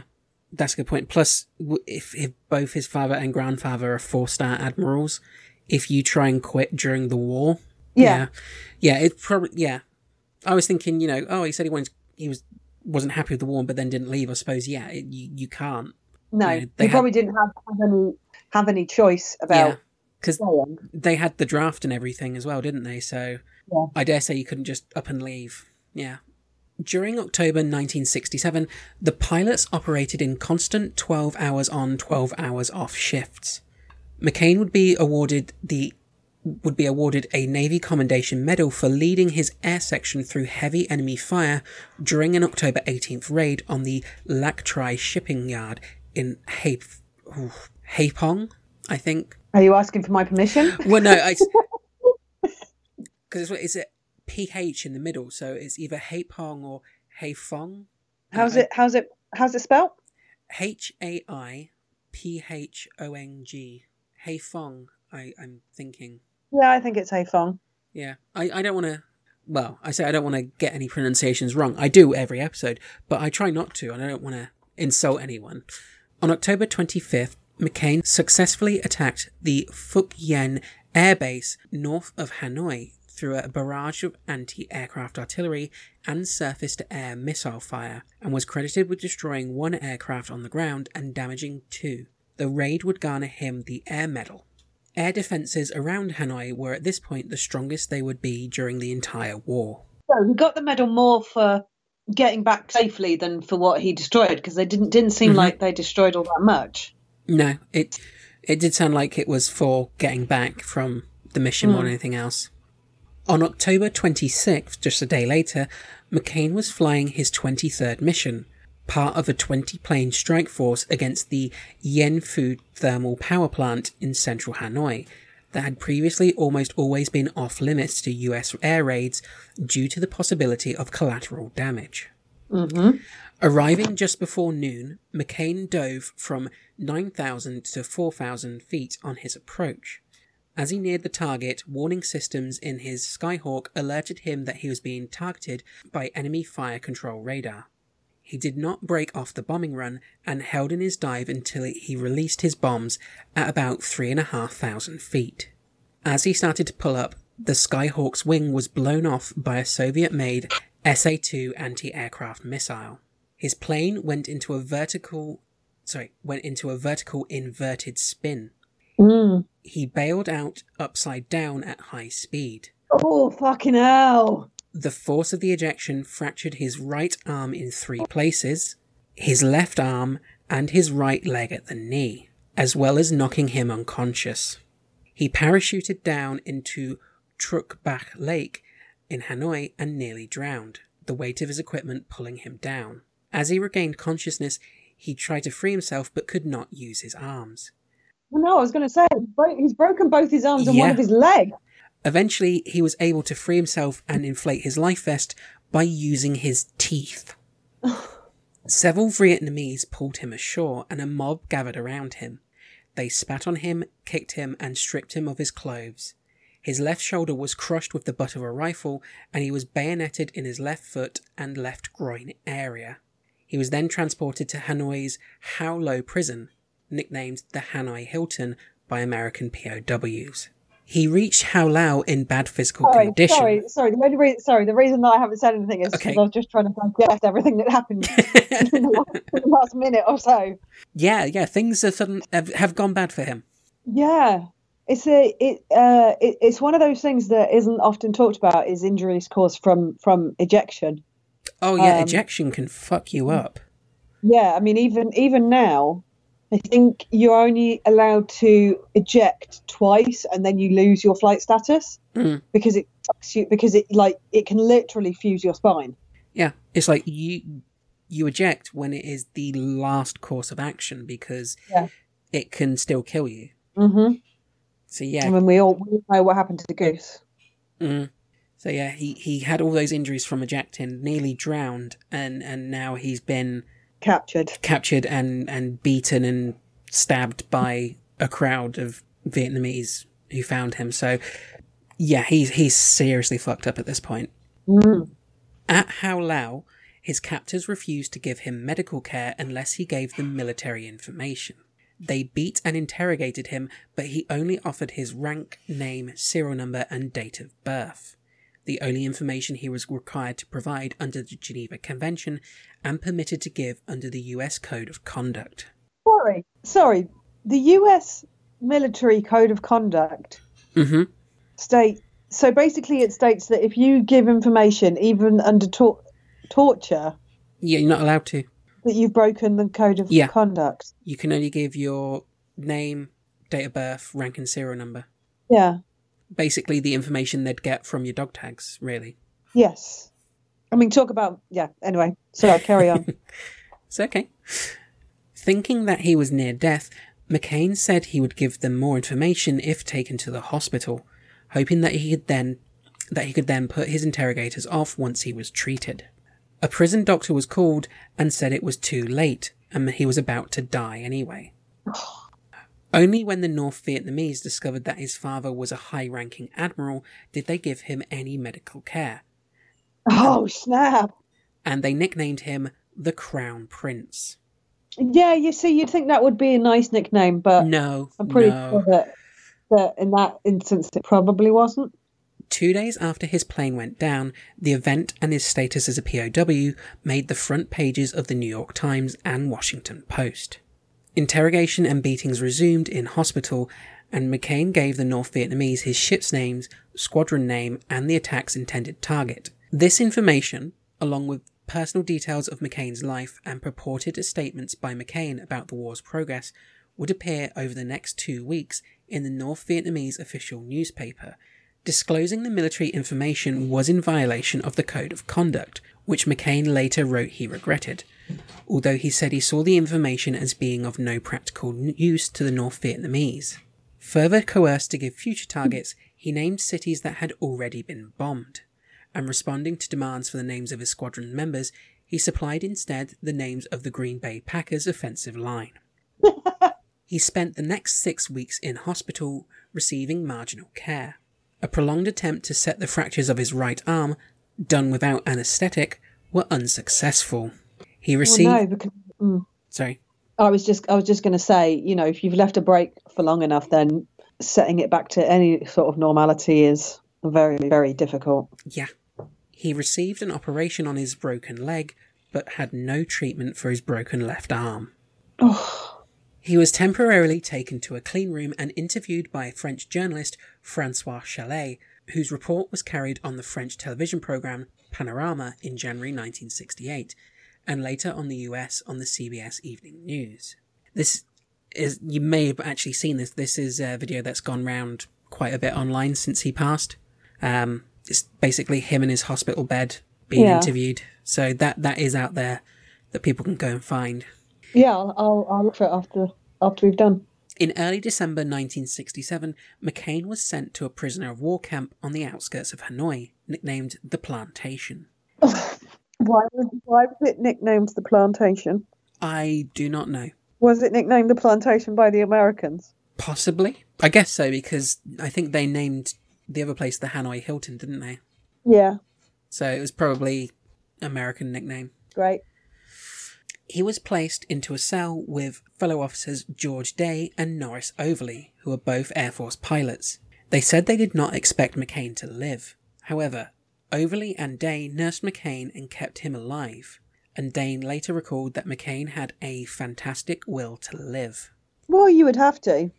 that's a good point. Plus, if if both his father and grandfather are four star admirals, if you try and quit during the war, Yeah. yeah, yeah, it probably yeah. I was thinking, you know, oh, he said he wanted, he was wasn't happy with the war, but then didn't leave. I suppose, yeah, it, you you can't. No, Yeah, they he had- probably didn't have, have any have any choice about because staying. they had the draft and everything as well, didn't they? So Yeah. I dare say you couldn't just up and leave. Yeah. During October 1967, the pilots operated in constant 12 hours on, 12 hours off shifts. McCain would be awarded the would be awarded a Navy Commendation Medal for leading his air section through heavy enemy fire during an October 18th raid on the Lac Tri shipping yard in Hap- Hapong, I think. Are you asking for my permission? Well, no, I. Because it's, it's a PH in the middle, so it's either Haipong or Haifong. How's it? How's it? How's it spelled? H A I P H O N G. Haifong, I, I'm thinking. Yeah, I think it's Haifong. Yeah, I, I don't want to. Well, I say I don't want to get any pronunciations wrong. I do every episode, but I try not to, and I don't want to insult anyone. On October 25th, McCain successfully attacked the Phuc Yen Air Base north of Hanoi through a barrage of anti aircraft artillery and surface to air missile fire, and was credited with destroying one aircraft on the ground and damaging two. The raid would garner him the Air Medal. Air defences around Hanoi were at this point the strongest they would be during the entire war. So he got the medal more for getting back safely than for what he destroyed because they didn't didn't seem Mhm. like they destroyed all that much. No, it it did sound like it was for getting back from the mission more Mm. than anything else. On October 26th, just a day later, McCain was flying his 23rd mission, part of a 20 plane strike force against the Yen Yenfu thermal power plant in central Hanoi that had previously almost always been off limits to US air raids due to the possibility of collateral damage. Mm-hmm. Arriving just before noon, McCain dove from 9,000 to 4,000 feet on his approach. As he neared the target, warning systems in his Skyhawk alerted him that he was being targeted by enemy fire control radar. He did not break off the bombing run and held in his dive until he released his bombs at about 3,500 feet. As he started to pull up, the Skyhawk's wing was blown off by a Soviet made SA 2 anti aircraft missile. His plane went into a vertical sorry, went into a vertical inverted spin. Mm. He bailed out upside down at high speed. Oh fucking hell! The force of the ejection fractured his right arm in three places, his left arm, and his right leg at the knee, as well as knocking him unconscious. He parachuted down into Truc Bach Lake in Hanoi and nearly drowned, the weight of his equipment pulling him down. As he regained consciousness, he tried to free himself but could not use his arms. No, I was going to say he's broken both his arms and one of his legs. Eventually, he was able to free himself and inflate his life vest by using his teeth. Several Vietnamese pulled him ashore and a mob gathered around him. They spat on him, kicked him, and stripped him of his clothes. His left shoulder was crushed with the butt of a rifle, and he was bayoneted in his left foot and left groin area. He was then transported to Hanoi's Hoa Lo prison, nicknamed the Hanoi Hilton by American POWs. He reached Hoa Lo in bad physical Sorry, condition. sorry, sorry. The only re- sorry, the reason that I haven't said anything is because Okay. I was just trying to digest everything that happened in the last, in the last minute or so. yeah, yeah, things have, sudden, have, have gone bad for him. Yeah, it's a it uh it, it's one of those things that isn't often talked about. Is injuries caused from from ejection? Oh, yeah, Um, ejection can fuck you up. Yeah, I mean even even now, I think you're only allowed to eject twice, and then you lose your flight status Mm. because it sucks you because it like it can literally fuse your spine. Yeah, it's like you you eject when it is the last course of action because Yeah. it can still kill you. Mm-hmm. So I yeah, mean, we all we know what happened to the goose. mm. so yeah, he he had all those injuries from ejecting, nearly drowned, and and now he's been Captured. captured and and beaten and stabbed by a crowd of Vietnamese who found him. So yeah, he's he's seriously fucked up at this point. Mm. At Hoa Lo, his captors refused to give him medical care unless he gave them military information. They beat and interrogated him, but he only offered his rank, name, serial number, and date of birth. The only information he was required to provide under the Geneva Convention and permitted to give under the US Code of Conduct. Sorry, sorry. The U.S. military code of conduct hmm state so basically it states that if you give information even under tor- torture Yeah, you're not allowed to. that you've broken the code of Yeah. conduct You can only give your name, date of birth, rank, and serial number. yeah Basically, the information they'd get from your dog tags, really. yes i mean talk about yeah anyway So I'll carry on It's okay. Thinking that he was near death, McCain said he would give them more information if taken to the hospital, hoping that he could then that he could then put his interrogators off once he was treated. A prison doctor was called and said it was too late and he was about to die anyway. Oh, Only when the North Vietnamese discovered that his father was a high ranking admiral did they give him any medical care, oh snap and they nicknamed him the Crown Prince. yeah you see you'd think that would be a nice nickname but No, i'm pretty no. sure that, that in that instance it probably wasn't Two days after his plane went down, the event and his status as a POW made the front pages of the New York Times and Washington Post. Interrogation and beatings resumed in hospital, and McCain gave the North Vietnamese his ship's names, squadron name, and the attack's intended target. This information, along with personal details of McCain's life and purported statements by McCain about the war's progress, would appear over the next two weeks in the North Vietnamese official newspaper. Disclosing the military information was in violation of the Code of Conduct, which McCain later wrote he regretted, although he said he saw the information as being of no practical use to the North Vietnamese. Further coerced to give future targets, he named cities that had already been bombed, and responding to demands for the names of his squadron members, he supplied instead the names of the Green Bay Packers offensive line. he spent the next six weeks in hospital receiving marginal care. A prolonged attempt to set the fractures of his right arm, done without anaesthetic, were unsuccessful. He received. well, no because mm. Sorry. I was just I was just going to say, you know, if you've left a break for long enough, then setting it back to any sort of normality is very very difficult. Yeah. He received an operation on his broken leg, but had no treatment for his broken left arm. Oh, He was temporarily taken to a clean room and interviewed by a French journalist, Francois Chalais, whose report was carried on the French television program Panorama in January 1968, and later on the US on the CBS Evening News. This is you may have actually seen this. This is a video that's gone round quite a bit online since he passed. Um, it's basically him in his hospital bed being Yeah. interviewed. So that that is out there that people can go and find. Yeah, I'll, I'll, I'll look for it after after we've done. In early December 1967, McCain was sent to a prisoner of war camp on the outskirts of Hanoi, nicknamed the Plantation. Why was why was it nicknamed the plantation? I do not know. Was it nicknamed the plantation by the Americans? Possibly. I guess so, because I think they named the other place the Hanoi Hilton, didn't they? Yeah, So it was probably American nickname. great. He was placed into a cell with fellow officers George Day and Norris Overly, who were both Air Force pilots. They said they did not expect McCain to live. However, Overly and Day nursed McCain and kept him alive, and Day later recalled that McCain had a fantastic will to live. Well, you would have to.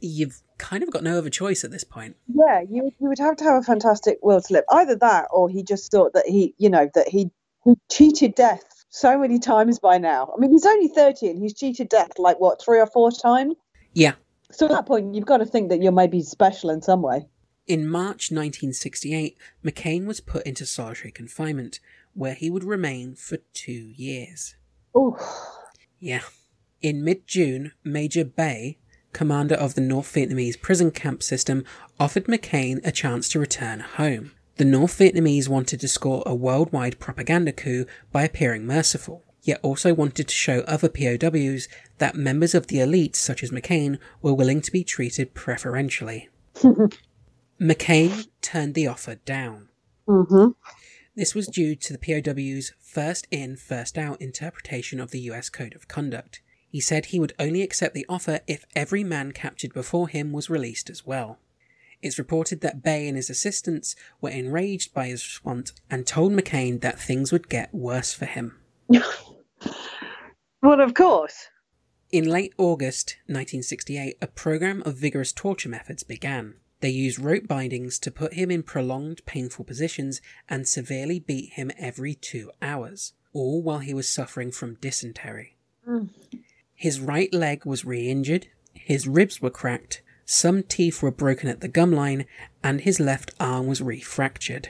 You've kind of got no other choice at this point. Yeah, you you would have to have a fantastic will to live. Either that, or he just thought that he, you know, that he he cheated death so many times by now. I mean, he's only thirty and he's cheated death like what three or four times. Yeah, So at that point, you've got to think that you're maybe special in some way. In March 1968, McCain was put into solitary confinement, where he would remain for two years. Oh, Yeah. In mid June, Major Bai, commander of the North Vietnamese prison camp system, offered McCain a chance to return home. The North Vietnamese wanted to score a worldwide propaganda coup by appearing merciful, yet also wanted to show other POWs that members of the elite, such as McCain, were willing to be treated preferentially. McCain turned the offer down. mm-hmm. This was due to the POW's first in, first out interpretation of the US Code of Conduct. He said he would only accept the offer if every man captured before him was released as well. It's reported that Bai and his assistants were enraged by his response and told McCain that things would get worse for him. well, of course. In late August 1968, a program of vigorous torture methods began. They used rope bindings to put him in prolonged, painful positions and severely beat him every two hours, all while he was suffering from dysentery. Mm. His right leg was re injured, his ribs were cracked, some teeth were broken at the gum line, and his left arm was refractured.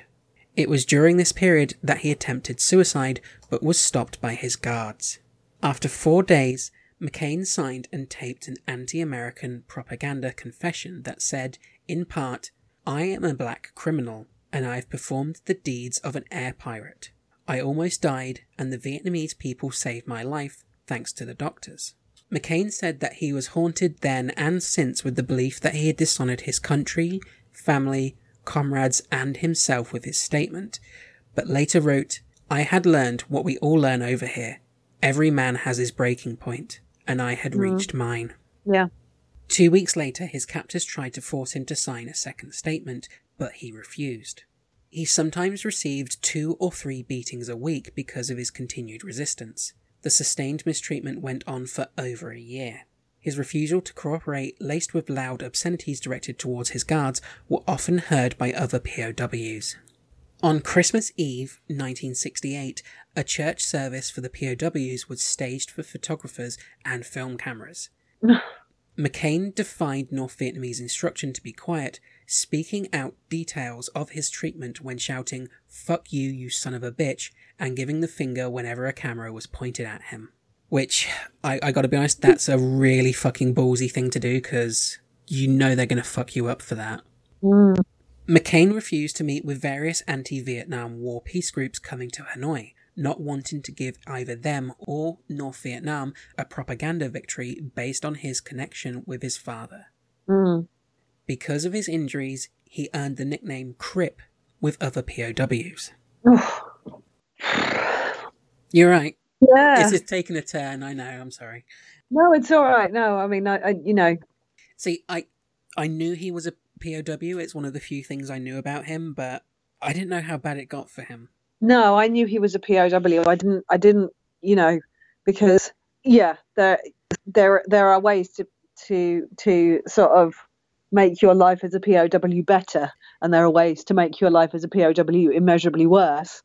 It was during this period that he attempted suicide but was stopped by his guards. After four days, McCain signed and taped an anti American propaganda confession that said, in part, I am a black criminal and I have performed the deeds of an air pirate. I almost died and the Vietnamese people saved my life thanks to the doctors. McCain said that he was haunted then and since with the belief that he had dishonored his country, family, comrades, and himself with his statement, but later wrote, I had learned what we all learn over here. Every man has his breaking point, and I had mm-hmm. reached mine. Yeah. Two weeks later, his captors tried to force him to sign a second statement, but he refused. He sometimes received two or three beatings a week because of his continued resistance. The sustained mistreatment went on for over a year. His refusal to cooperate, laced with loud obscenities directed towards his guards, were often heard by other POWs. On Christmas Eve, 1968, a church service for the POWs was staged for photographers and film cameras. McCain defied North Vietnamese instruction to be quiet, speaking out details of his treatment when shouting, Fuck you, you son of a bitch, and giving the finger whenever a camera was pointed at him. Which, I, I gotta be honest, that's a really fucking ballsy thing to do because you know they're gonna fuck you up for that. McCain refused to meet with various anti Vietnam War peace groups coming to Hanoi, not wanting to give either them or North Vietnam a propaganda victory based on his connection with his father. Mm. Because of his injuries, he earned the nickname Crip with other POWs. You're right. Yeah. This is taking a turn. I know. I'm sorry. No, it's all right. No, I mean, I, I you know, See, I I knew he was a POW. It's one of the few things I knew about him, but I didn't know how bad it got for him. no, I knew he was a POW. I didn't, I didn't, you know, because yeah, there, there, there are ways to, to, to sort of make your life as a POW better, and there are ways to make your life as a POW immeasurably worse.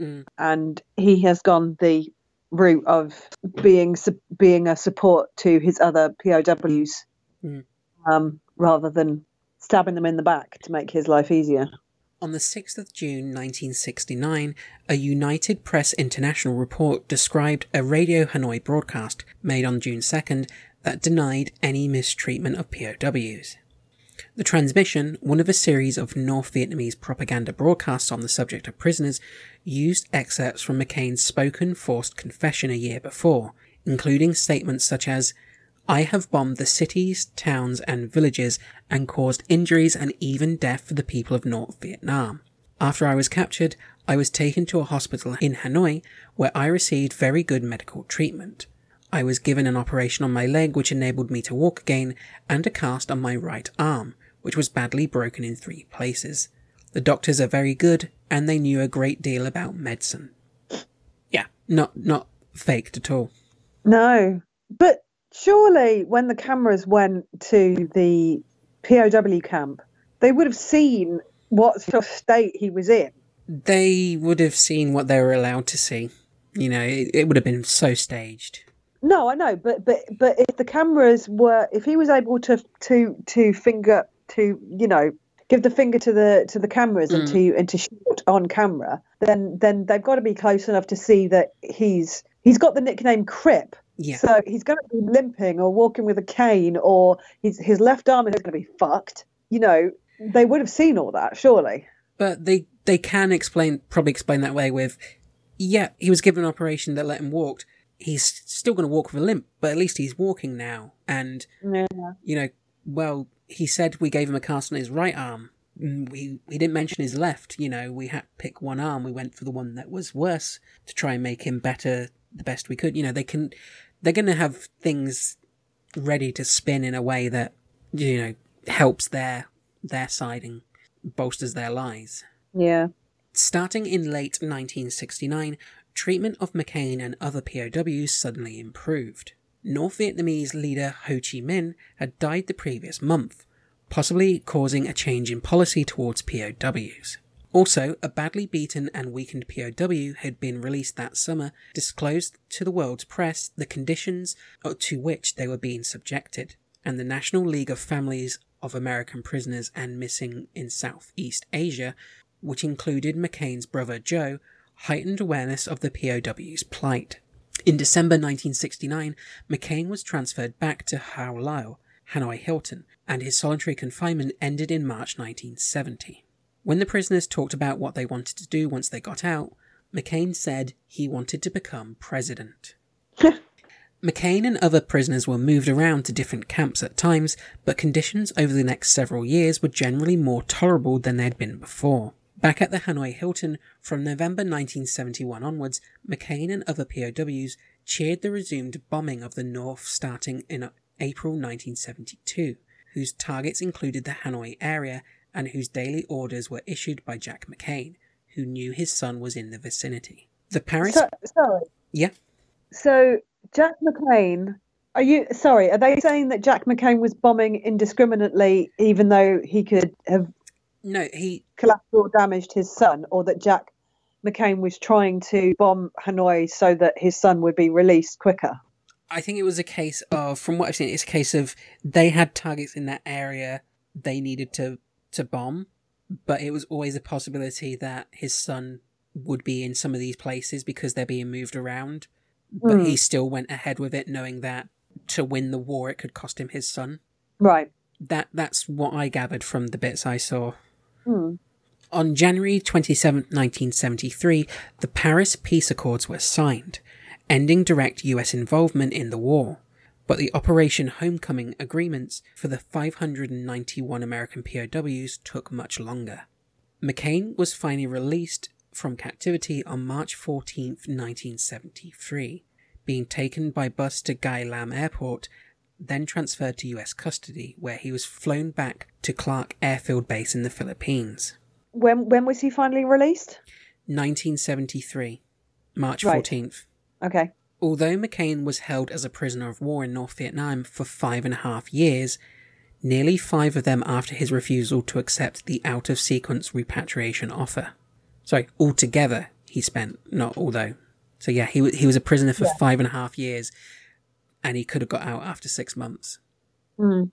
Mm. And he has gone the route of being being a support to his other POWs, Mm. um, rather than stabbing them in the back to make his life easier. On the 6th of June 1969, a United Press International report described a Radio Hanoi broadcast made on June 2nd that denied any mistreatment of POWs. The transmission, one of a series of North Vietnamese propaganda broadcasts on the subject of prisoners, used excerpts from McCain's spoken forced confession a year before, including statements such as, I have bombed the cities, towns, and villages and caused injuries and even death for the people of North Vietnam. After I was captured, I was taken to a hospital in Hanoi where I received very good medical treatment. I was given an operation on my leg which enabled me to walk again and a cast on my right arm, which was badly broken in three places. The doctors are very good and they knew a great deal about medicine. Yeah, not not faked at all. No, but surely when the cameras went to the POW camp, they would have seen what sort of state he was in. They would have seen what they were allowed to see. You know, it, it would have been so staged. No, I know, but but but if the cameras were, if he was able to to to finger to you know give the finger to the to the cameras and mm. to and to shoot on camera, then then they've got to be close enough to see that he's he's got the nickname Crip. Yeah. So he's going to be limping or walking with a cane, or his his left arm is going to be fucked. You know, they would have seen all that, surely. But they they can explain probably explain that way with yeah, he was given an operation that let him walk. He's still going to walk with a limp, but at least he's walking now. And Yeah. you know, well, he said we gave him a cast on his right arm. Mm, We we didn't mention his left. You know, we had to pick one arm. We went for the one that was worse to try and make him better, the best we could. You know, they can they're going to have things ready to spin in a way that you know helps their their side and bolsters their lies. Yeah. Starting in late 1969, treatment of McCain and other POWs suddenly improved. North Vietnamese leader Ho Chi Minh had died the previous month, possibly causing a change in policy towards POWs. Also, a badly beaten and weakened POW had been released that summer, disclosed to the world's press the conditions to which they were being subjected, and the National League of Families of American Prisoners and Missing in Southeast Asia, which included McCain's brother Joe, heightened awareness of the POW's plight. In December 1969, McCain was transferred back to Hoa Lo, Hanoi Hilton, and his solitary confinement ended in March 1970. When the prisoners talked about what they wanted to do once they got out, McCain said he wanted to become president. McCain and other prisoners were moved around to different camps at times, but conditions over the next several years were generally more tolerable than they had been before. Back at the Hanoi Hilton, from November 1971 onwards, McCain and other POWs cheered the resumed bombing of the North starting in April 1972, whose targets included the Hanoi area and whose daily orders were issued by Jack McCain, who knew his son was in the vicinity. The Paris. So, sorry. yeah. So Jack McCain, are you sorry? Are they saying that Jack McCain was bombing indiscriminately, even though he could have No, he. Collateral damaged his son, or that Jack McCain was trying to bomb Hanoi so that his son would be released quicker? I think it was a case of, from what I've seen, it's a case of they had targets in that area they needed to to bomb, but it was always a possibility that his son would be in some of these places because they're being moved around. But Hmm. he still went ahead with it, knowing that to win the war it could cost him his son. Right. That that's what I gathered from the bits I saw. Hmm. On January 27, 1973, the Paris Peace Accords were signed, ending direct US involvement in the war. But the Operation Homecoming agreements for the 591 American POWs took much longer. McCain was finally released from captivity on March 14, 1973, being taken by bus to Gia Lam Airport, then transferred to US custody, where he was flown back to Clark Airfield Base in the Philippines. When when was he finally released? 1973, March Right. 14th. Okay. Although McCain was held as a prisoner of war in North Vietnam for five and a half years, nearly five of them after his refusal to accept the out of sequence repatriation offer. Sorry, altogether he spent, not although, So yeah, he he was a prisoner for five and a half years, and he could have got out after six months. Mm.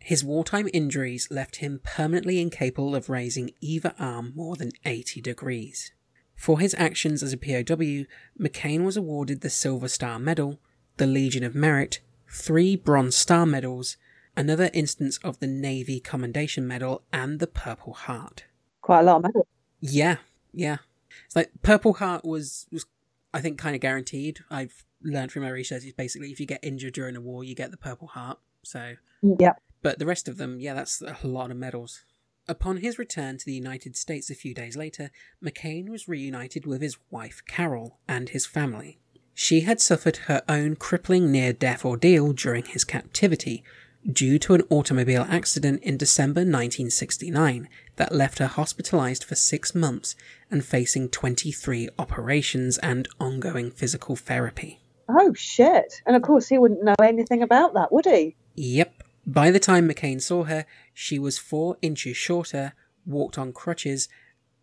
His wartime injuries left him permanently incapable of raising either arm more than 80 degrees. For his actions as a POW, McCain was awarded the Silver Star Medal, the Legion of Merit, three Bronze Star Medals, another instance of the Navy Commendation Medal, and the Purple Heart. Quite a lot of medals. Yeah, yeah. It's like Purple Heart was, was I think, kind of guaranteed. I've learned from my research is basically if you get injured during a war, you get the Purple Heart. So Yep. but the rest of them, yeah, that's a lot of medals. Upon his return to the United States a few days later, McCain was reunited with his wife Carol and his family. She had suffered her own crippling near death ordeal during his captivity due to an automobile accident in December 1969 that left her hospitalized for six months and facing 23 operations and ongoing physical therapy. Oh shit! And of course, he wouldn't know anything about that, would he? Yep. By the time McCain saw her, she was four inches shorter, walked on crutches,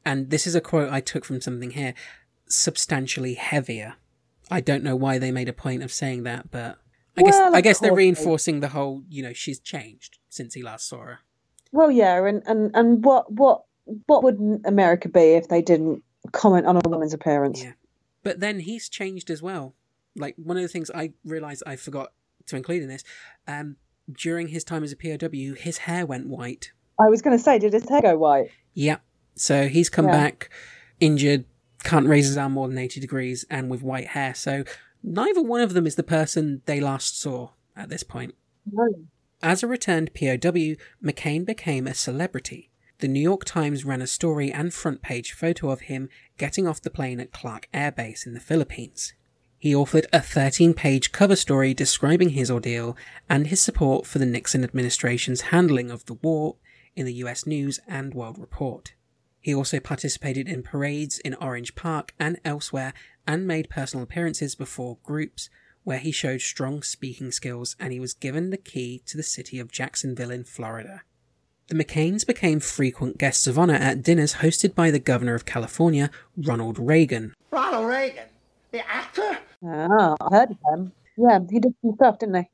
and this is a quote I took from something here substantially heavier. I don't know why they made a point of saying that, but I guess I guess they're course they- reinforcing the whole, you know, she's changed since he last saw her. Well, yeah, and and and what what what would America be if they didn't comment on a woman's appearance? Yeah. But then he's changed as well. Like one of the things I realized I forgot to include in this, um, during his time as a POW, his hair went white I was going to say, did his hair go white? Yeah. So he's come Yeah. back injured, can't raise his arm more than 80 degrees, and with white hair. So neither one of them is the person they last saw at this point. No. As a returned POW, McCain became a celebrity. The New York Times ran a story and front page photo of him getting off the plane at Clark Air Base in the Philippines. He authored a 13 page cover story describing his ordeal and his support for the Nixon administration's handling of the war in the US News and World Report. He also participated in parades in Orange Park and elsewhere and made personal appearances before groups where he showed strong speaking skills and he was given the key to the city of Jacksonville in Florida. The McCains became frequent guests of honor at dinners hosted by the governor of California, Ronald Reagan. Ronald Reagan, the actor? Ah, I heard of him. Yeah, he did some stuff, didn't he?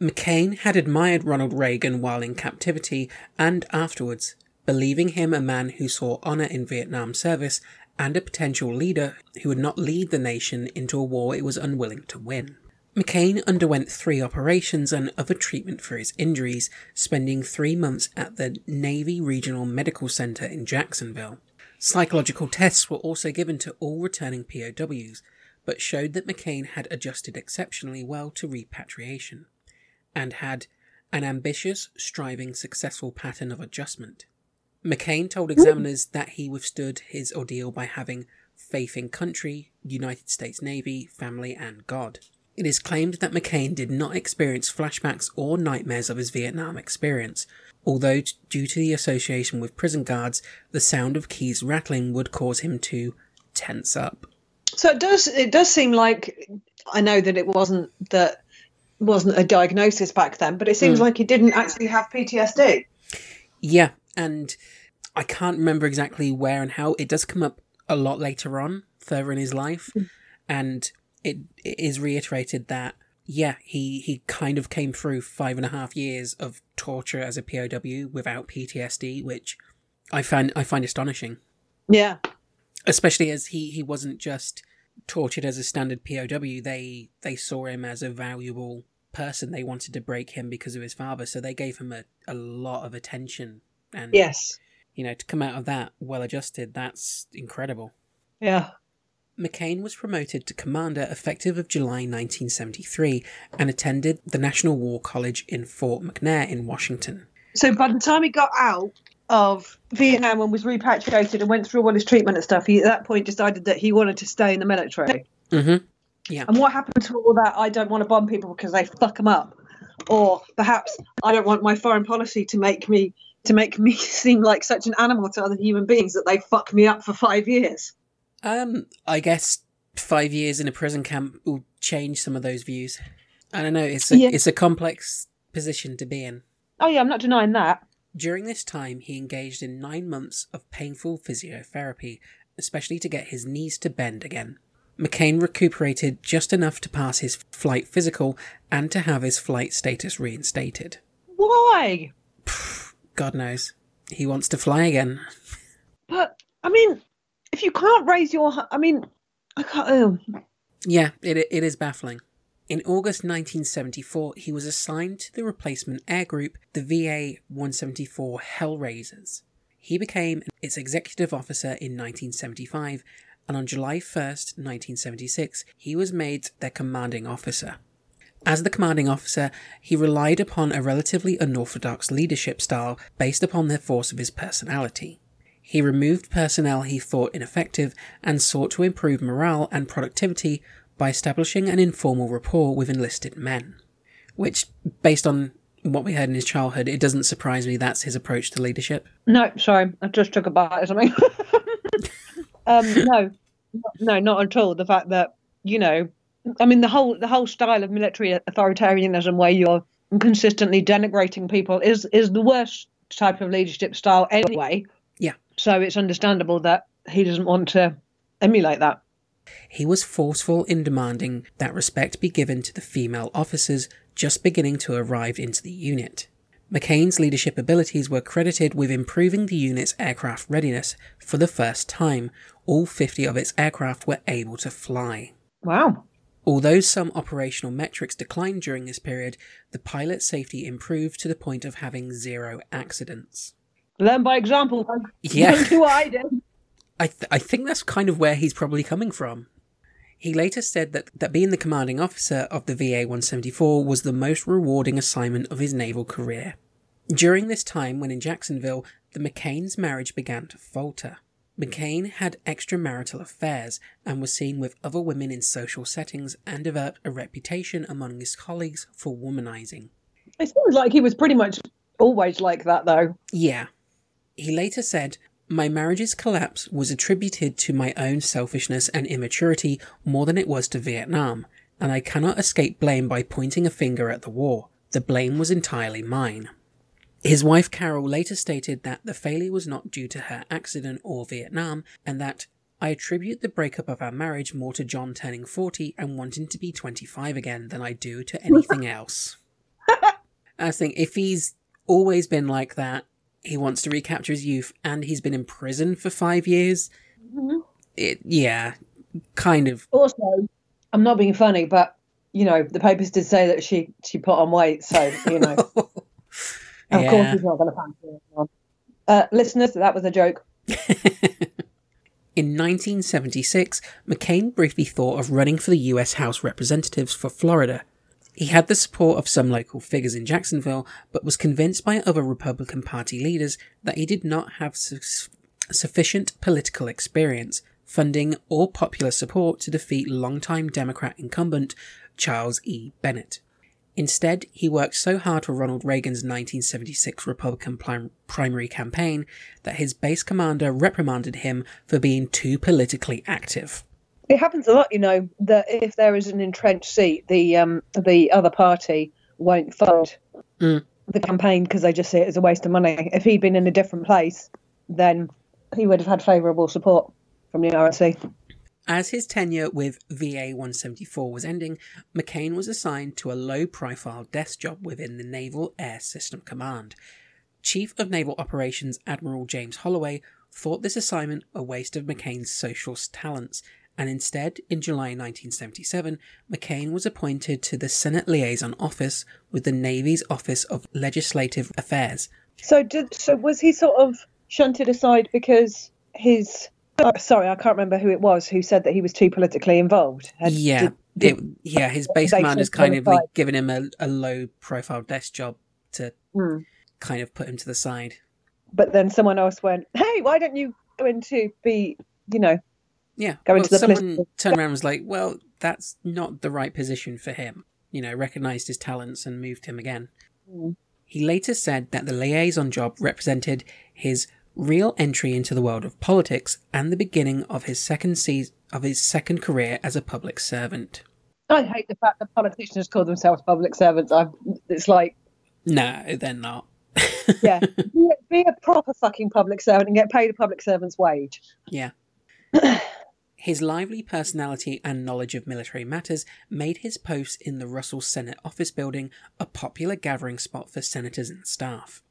McCain had admired Ronald Reagan while in captivity and afterwards, believing him a man who saw honor in Vietnam service and a potential leader who would not lead the nation into a war it was unwilling to win. McCain underwent three operations and other treatment for his injuries, spending three months at the Navy Regional Medical Center in Jacksonville. Psychological tests were also given to all returning POWs, but showed that McCain had adjusted exceptionally well to repatriation and had an ambitious, striving, successful pattern of adjustment. McCain told examiners that he withstood his ordeal by having faith in country, United States Navy, family, and God. It is claimed that McCain did not experience flashbacks or nightmares of his Vietnam experience, although, due to the association with prison guards, the sound of keys rattling would cause him to tense up. So it does. It does seem like I know that it wasn't that wasn't a diagnosis back then, but it seems hmm. like he didn't actually have PTSD. Yeah, and I can't remember exactly where and how. It does come up a lot later on, further in his life, hmm. and it, it is reiterated that yeah, he he kind of came through five and a half years of torture as a POW without PTSD, which I find I find astonishing, Yeah. Especially as he he wasn't just tortured as a standard POW. They they saw him as a valuable person. They wanted to break him because of his father, so they gave him a, a lot of attention. And Yes. you know, to come out of that well adjusted, that's incredible. Yeah. McCain was promoted to commander effective of July 1973 and attended the National War College in Fort McNair in Washington. So by the time he got out of Vietnam and was repatriated and went through all his treatment and stuff, he at that point decided that he wanted to stay in the military. Mm-hmm. And what happened to all that? I don't want to bomb people because they fuck them up, or perhaps I don't want my foreign policy to make me to make me seem like such an animal to other human beings that they fuck me up for five years. Um, I guess five years in a prison camp will change some of those views. I don't know. It's a Yeah. it's a complex position to be in. Oh yeah, I'm not denying that. During this time, he engaged in nine months of painful physiotherapy, especially to get his knees to bend again. McCain recuperated just enough to pass his flight physical and to have his flight status reinstated. Why? God knows. He wants to fly again. But I mean, if you can't raise your, I mean, I can't. Oh. Yeah, it, it is baffling. In August 1974, he was assigned to the replacement air group, the VA 174 Hellrazors. He became its executive officer in 1975, and on July 1st, 1976, he was made their commanding officer. As the commanding officer, he relied upon a relatively unorthodox leadership style based upon the force of his personality. He removed personnel he thought ineffective and sought to improve morale and productivity by establishing an informal rapport with enlisted men. Which, based on what we heard in his childhood, it doesn't surprise me that's his approach to leadership. No, sorry, I just took a bite or something. um, no, no, not at all. The fact that you know, I mean, the whole the whole style of military authoritarianism, where you're consistently denigrating people, is is the worst type of leadership style anyway. Yeah. So it's understandable that he doesn't want to emulate that. He was forceful in demanding that respect be given to the female officers just beginning to arrive into the unit. McCain's leadership abilities were credited with improving the unit's aircraft readiness for the first time. All 50 of its aircraft were able to fly. Wow. Although some operational metrics declined during this period, the pilot safety improved to the point of having zero accidents. Learn by example. Yeah. Do what I did. I, th- I think that's kind of where he's probably coming from. He later said that, that being the commanding officer of the VA 174 was the most rewarding assignment of his naval career. During this time, when in Jacksonville, the McCain's marriage began to falter. McCain had extramarital affairs and was seen with other women in social settings and developed a reputation among his colleagues for womanizing. It seems like he was pretty much always like that, though. Yeah. He later said, My marriage's collapse was attributed to my own selfishness and immaturity more than it was to Vietnam, and I cannot escape blame by pointing a finger at the war. The blame was entirely mine. His wife Carol later stated that the failure was not due to her accident or Vietnam, and that I attribute the breakup of our marriage more to John turning 40 and wanting to be 25 again than I do to anything else. I think if he's always been like that, he wants to recapture his youth, and he's been in prison for five years. It, yeah, kind of. Also, I'm not being funny, but you know, the papers did say that she she put on weight, so you know, of course he's not going to fancy it. Uh, listeners, that was a joke. In 1976, McCain briefly thought of running for the US House Representatives for Florida. He had the support of some local figures in Jacksonville, but was convinced by other Republican Party leaders that he did not have su- sufficient political experience, funding, or popular support to defeat longtime Democrat incumbent Charles E. Bennett. Instead, he worked so hard for Ronald Reagan's 1976 Republican prim- primary campaign that his base commander reprimanded him for being too politically active. It happens a lot, you know, that if there is an entrenched seat, the um the other party won't fund Mm. the campaign because they just see it as a waste of money. If he'd been in a different place, then he would have had favourable support from the RNC. As his tenure with VA 174 was ending, McCain was assigned to a low profile desk job within the Naval Air System Command. Chief of Naval Operations Admiral James Holloway thought this assignment a waste of McCain's social talents, and instead, in July 1977, McCain was appointed to the Senate Liaison Office with the Navy's Office of Legislative Affairs. So did so was he sort of shunted aside because his oh, sorry, I can't remember who it was who said that he was too politically involved. Had- yeah, did- it, yeah, his base commander's kind of like given him a, a low profile desk job to Hmm. kind of put him to the side. But then someone else went, "Hey, why don't you go into be, you know, Yeah, well, the someone turned around and was like, "Well, that's not the right position for him." You know, recognized his talents and moved him again. Hmm. He later said that the liaison job represented his real entry into the world of politics and the beginning of his second season of his second career as a public servant. I hate the fact that politicians call themselves public servants. I've, it's like, No, they're not. yeah, be, be a proper fucking public servant and get paid a public servant's wage. Yeah. His lively personality and knowledge of military matters made his post in the Russell Senate office building a popular gathering spot for senators and staff.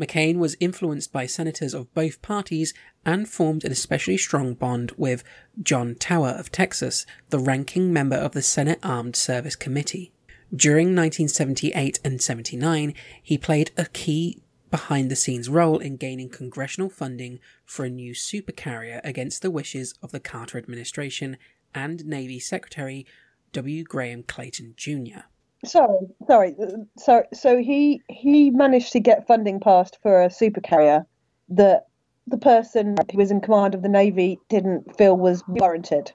McCain was influenced by senators of both parties and formed an especially strong bond with John Tower of Texas, the ranking member of the Senate Armed Service Committee. During 1978 and 79, he played a key behind the scenes role in gaining congressional funding for a new supercarrier against the wishes of the Carter administration and Navy Secretary W. Graham Clayton Jr. Sorry, sorry. Uh, so, so he he managed to get funding passed for a supercarrier that the person who was in command of the navy didn't feel was warranted.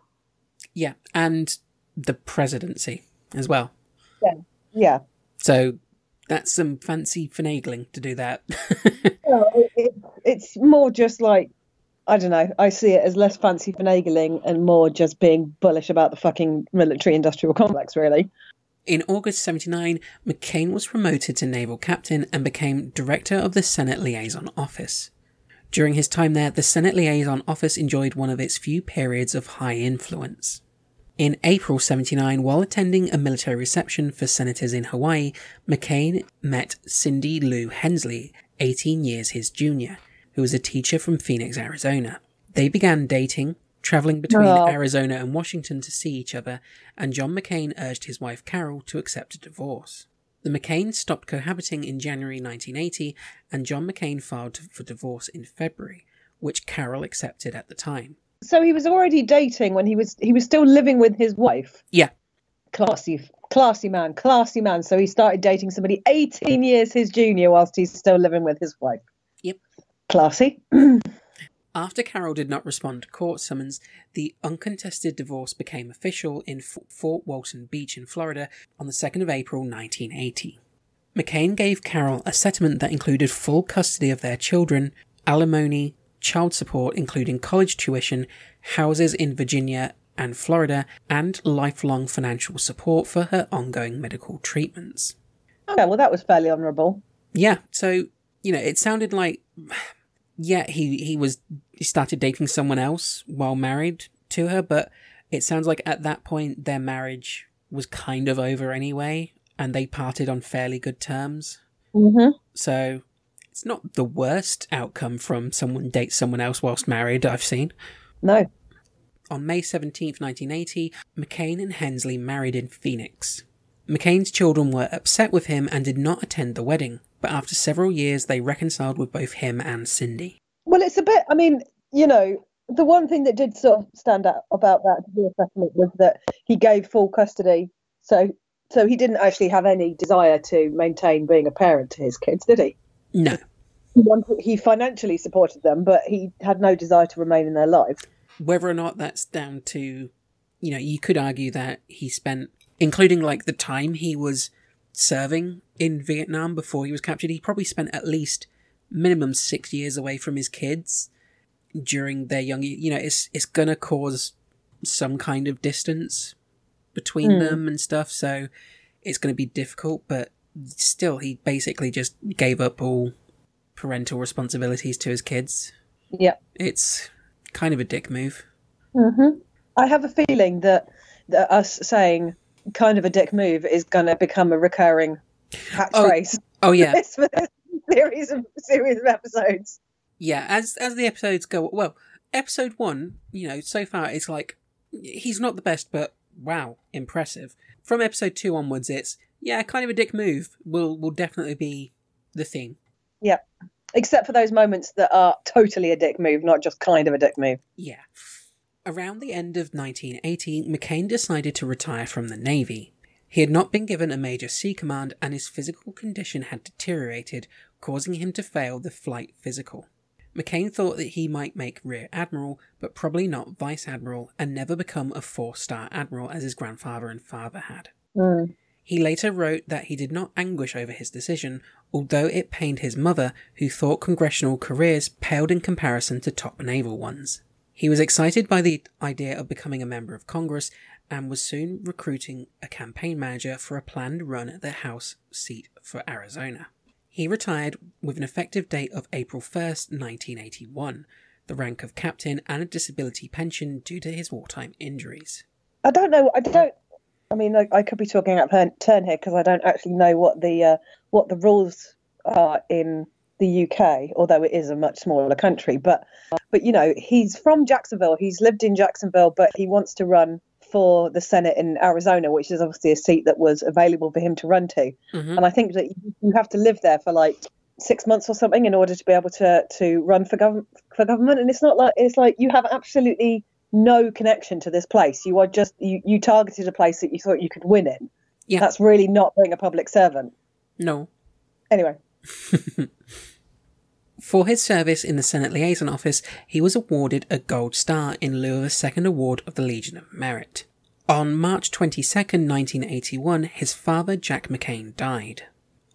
Yeah, and the presidency as well. Yeah, yeah. So that's some fancy finagling to do that. Well, it, it, it's more just like I don't know. I see it as less fancy finagling and more just being bullish about the fucking military-industrial complex, really. In August 79, McCain was promoted to naval captain and became director of the Senate Liaison Office. During his time there, the Senate Liaison Office enjoyed one of its few periods of high influence. In April 79, while attending a military reception for senators in Hawaii, McCain met Cindy Lou Hensley, 18 years his junior, who was a teacher from Phoenix, Arizona. They began dating, traveling between Oh. Arizona and Washington to see each other, and John McCain urged his wife Carol to accept a divorce. The McCains stopped cohabiting in January 1980, and John McCain filed for divorce in February, which Carol accepted at the time. So he was already dating when he was he was still living with his wife. Yeah. Classy, classy man, classy man. So he started dating somebody 18 years his junior whilst he's still living with his wife. Yep. Classy. After Carol did not respond to court summons, the uncontested divorce became official in Fort Walton Beach in Florida on the 2nd of April 1980. McCain gave Carol a settlement that included full custody of their children, alimony, child support, including college tuition, houses in Virginia and Florida, and lifelong financial support for her ongoing medical treatments. Okay, well that was fairly honourable. Yeah, so you know, it sounded like yeah, he he was he started dating someone else while married to her, but it sounds like at that point their marriage was kind of over anyway, and they parted on fairly good terms. Mm-hmm. So it's not the worst outcome from someone dates someone else whilst married I've seen. No. On May 17th, 1980, McCain and Hensley married in Phoenix. McCain's children were upset with him and did not attend the wedding, but after several years they reconciled with both him and Cindy. Well, it's a bit. I mean, you know, the one thing that did sort of stand out about that settlement was that he gave full custody. So, so he didn't actually have any desire to maintain being a parent to his kids, did he? No. He He financially supported them, but he had no desire to remain in their lives. Whether or not that's down to, you know, you could argue that he spent, including like the time he was serving in Vietnam before he was captured, he probably spent at least minimum six years away from his kids during their young, you know, it's, it's gonna cause some kind of distance between Mm. them and stuff, so it's gonna be difficult, but still, he basically just gave up all parental responsibilities to his kids. Yeah. It's kind of a dick move. hmm I have a feeling that, that us saying kind of a dick move is going to become a recurring catchphrase Oh yeah, for this, for this series of series of episodes. yeah. As as the episodes go, well, episode one, you know, so far it's like he's not the best, but wow, impressive. From episode two onwards, it's yeah, kind of a dick move. Will will definitely be the theme. Yeah. Except for those moments that are totally a dick move, not just kind of a dick move. Yeah. Around the end of 1980, McCain decided to retire from the Navy. He had not been given a major sea command, and his physical condition had deteriorated, causing him to fail the flight physical. McCain thought that he might make Rear Admiral, but probably not Vice Admiral, and never become a four star Admiral as his grandfather and father had. Mm. He later wrote that he did not anguish over his decision, although it pained his mother, who thought congressional careers paled in comparison to top naval ones. He was excited by the idea of becoming a member of Congress and was soon recruiting a campaign manager for a planned run at the House seat for Arizona. He retired with an effective date of April 1st, 1981, the rank of captain, and a disability pension due to his wartime injuries. I don't know. I don't. I mean, I, I could be talking out turn here because I don't actually know what the uh, what the rules are in the UK, although it is a much smaller country. But but you know, he's from Jacksonville. He's lived in Jacksonville, but he wants to run for the Senate in Arizona, which is obviously a seat that was available for him to run to. Mhm. And I think that you have to live there for like six months or something in order to be able to to run for government for government. And it's not like it's like you have absolutely no connection to this place. You are just you you targeted a place that you thought you could win in. Yeah. That's really not being a public servant. No. Anyway, For his service in the Senate Liaison Office, he was awarded a Gold Star in lieu of a second award of the Legion of Merit. On March 22nd, 1981, his father, Jack McCain, died.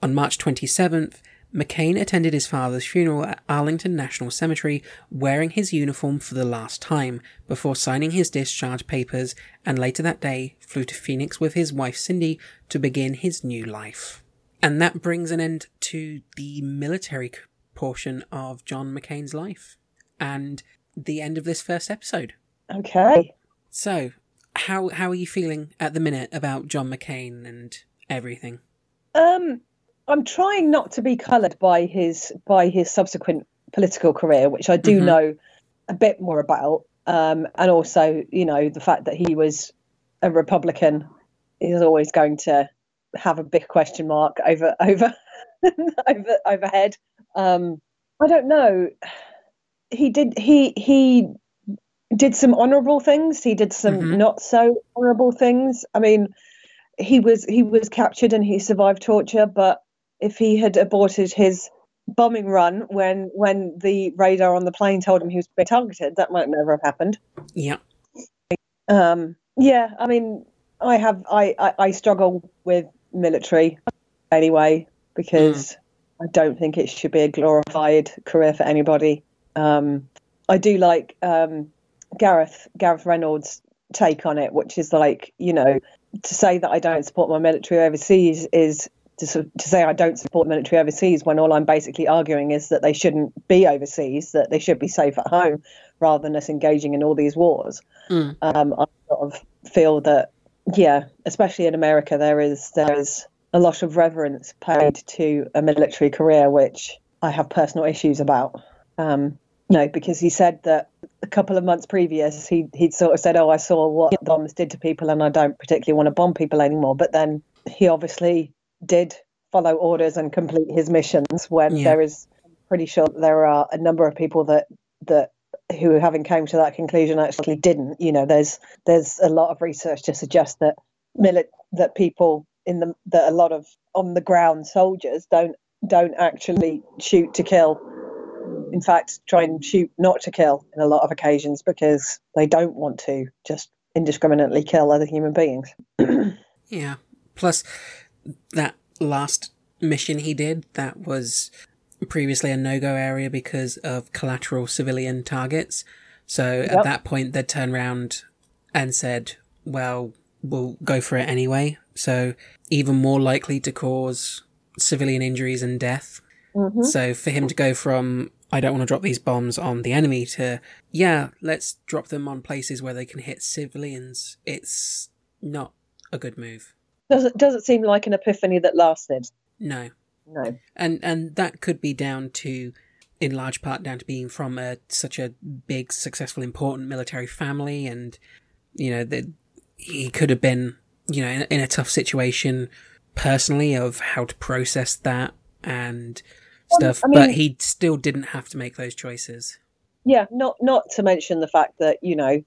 On March 27th, McCain attended his father's funeral at Arlington National Cemetery wearing his uniform for the last time before signing his discharge papers and later that day flew to Phoenix with his wife Cindy to begin his new life. And that brings an end to the military portion of John McCain's life and the end of this first episode. okay. So, how how are you feeling at the minute about John McCain and everything? Um, I'm trying not to be coloured by his by his subsequent political career, which I do Mhm. know a bit more about, um, and also you know the fact that he was a Republican is always going to have a big question mark over over over overhead. Um, I don't know. He did he he did some honourable things. He did some Mhm. not so honourable things. I mean, he was he was captured and he survived torture, but if he had aborted his bombing run when when the radar on the plane told him he was being targeted, that might never have happened. Yeah. Um, yeah, I mean, I have I, I, I struggle with military anyway because I don't think it should be a glorified career for anybody. Um, I do like um, Gareth Gareth Reynolds' take on it, which is like you know to say that I don't support my military overseas is to, to say I don't support military overseas when all I'm basically arguing is that they shouldn't be overseas, that they should be safe at home rather than us engaging in all these wars. Mm. Um, I sort of feel that, yeah, especially in America, there is there is a lot of reverence paid to a military career, which I have personal issues about. Um, no, because he said that a couple of months previous, he he'd sort of said, "Oh, I saw what bombs did to people, and I don't particularly want to bomb people anymore." But then he obviously did follow orders and complete his missions. When Yeah. there is, I'm pretty sure there are a number of people that that who having came to that conclusion actually didn't. You know, there's there's a lot of research to suggest that milit that people in the that a lot of on the ground soldiers don't don't actually shoot to kill in fact, try and shoot not to kill in a lot of occasions because they don't want to just indiscriminately kill other human beings. Yeah. Plus, that last mission he did, that was previously a no go area because of collateral civilian targets. So at that point, they'd turn around and said, well, we'll go for it anyway. So even more likely to cause civilian injuries and death. Mm-hmm. So for him to go from, I don't want to drop these bombs on the enemy to, yeah, let's drop them on places where they can hit civilians, it's not a good move. Doesn't doesn't seem like an epiphany that lasted. No. No. And and that could be down to in large part down to being from a such a big, successful, important military family and you know, that he could have been, you know, in, in a tough situation personally of how to process that and stuff, I but he still didn't have to make those choices. Yeah, not not to mention the fact that you know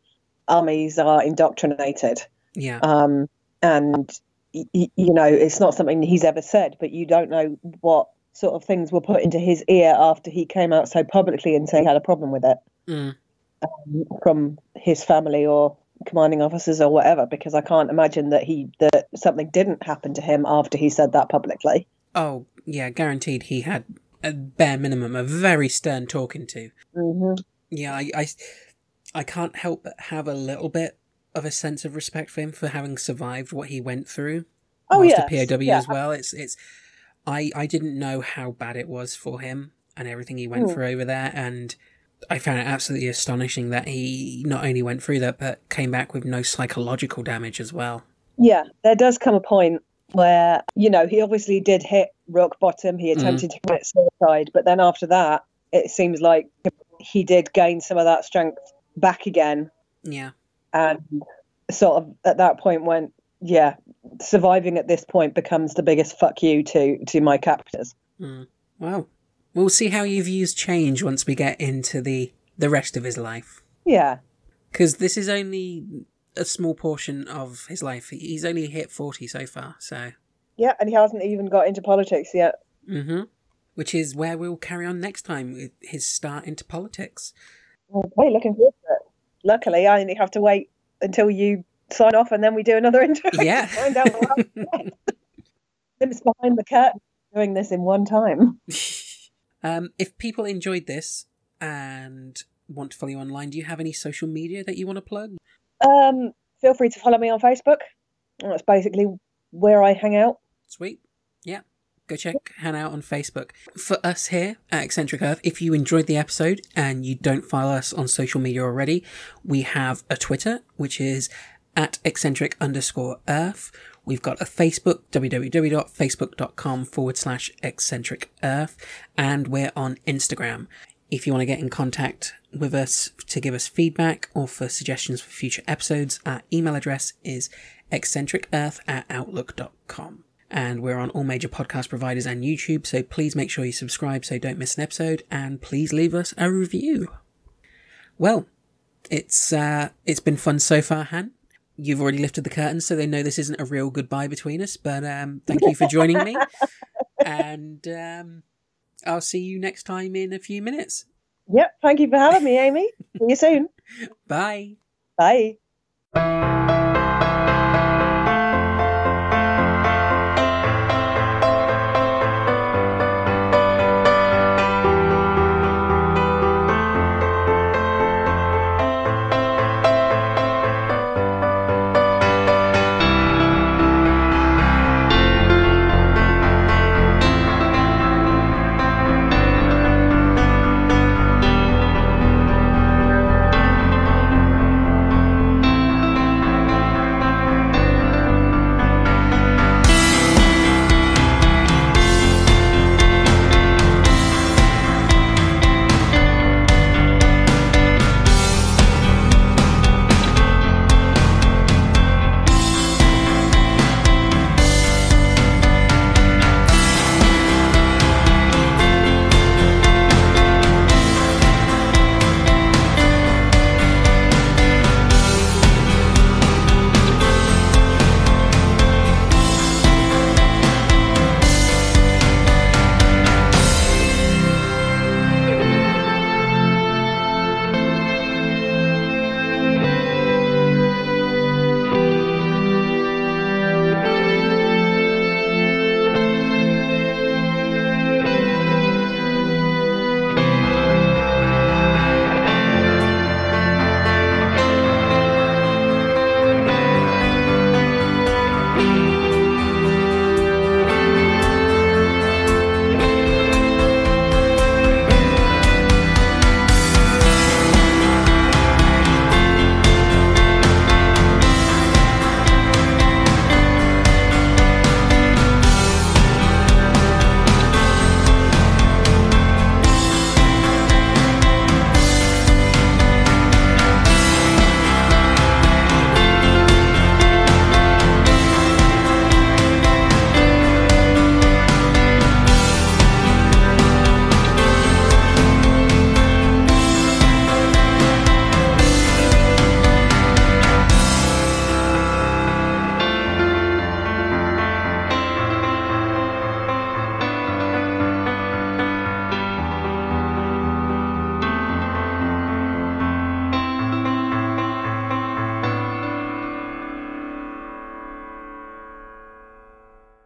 armies are indoctrinated, Yeah. um, and y- y- you know it's not something he's ever said, but you don't know what sort of things were put into his ear after he came out so publicly and said he had a problem with it. Mm. from his family or commanding officers or whatever because I can't imagine that he that something didn't happen to him after he said that publicly. Oh, yeah, guaranteed he had a bare minimum a very stern talking to. Mm-hmm. Yeah, I, I, I can't help but have a little bit of a sense of respect for him for having survived what he went through. Oh yeah, a POW yeah. as well. It's it's I I didn't know how bad it was for him and everything he went Mm. through over there, and I found it absolutely astonishing that he not only went through that, but came back with no psychological damage as well. Yeah, there does come a point where, you know, he obviously did hit rock bottom. He attempted to commit suicide. But then after that, it seems like he did gain some of that strength back again. Yeah. And sort of at that point went, yeah, surviving at this point becomes the biggest fuck you to, to my captors. Mm. Well, we'll see how your views change once we get into the, the rest of his life. Yeah. Because this is only a small portion of his life. He's only hit 40 so far, so. Yeah, and he hasn't even got into politics yet. Mm-hmm. Which is where we'll carry on next time with his start into politics. Okay, looking forward to it. Luckily, I only have to wait until you sign off and then we do another interview. Yeah. find out what happened. Tim's behind the curtain doing this in one time. Um, if people enjoyed this and want to follow you online, do you have any social media that you want to plug? Um, feel free to follow me on Facebook. That's basically where I hang out. Sweet. Yeah. Go check Hannah out on Facebook. For us here at Eccentric Earth, if you enjoyed the episode and you don't follow us on social media already, we have a Twitter, which is at eccentric underscore earth. We've got a Facebook, www.facebook.com forward slash eccentric earth, and we're on Instagram. If you want to get in contact with us to give us feedback or for suggestions for future episodes, our email address is eccentricearth at outlook.com. And we're on all major podcast providers and YouTube, so please make sure you subscribe so don't miss an episode, and please leave us a review. Well, it's uh, it's been fun so far, Han. You've already lifted the curtain, so they know this isn't a real goodbye between us. But um, thank you for joining me, and um, I'll see you next time in a few minutes. Yep. Thank you for having me, Amy. See you soon. Bye. Bye.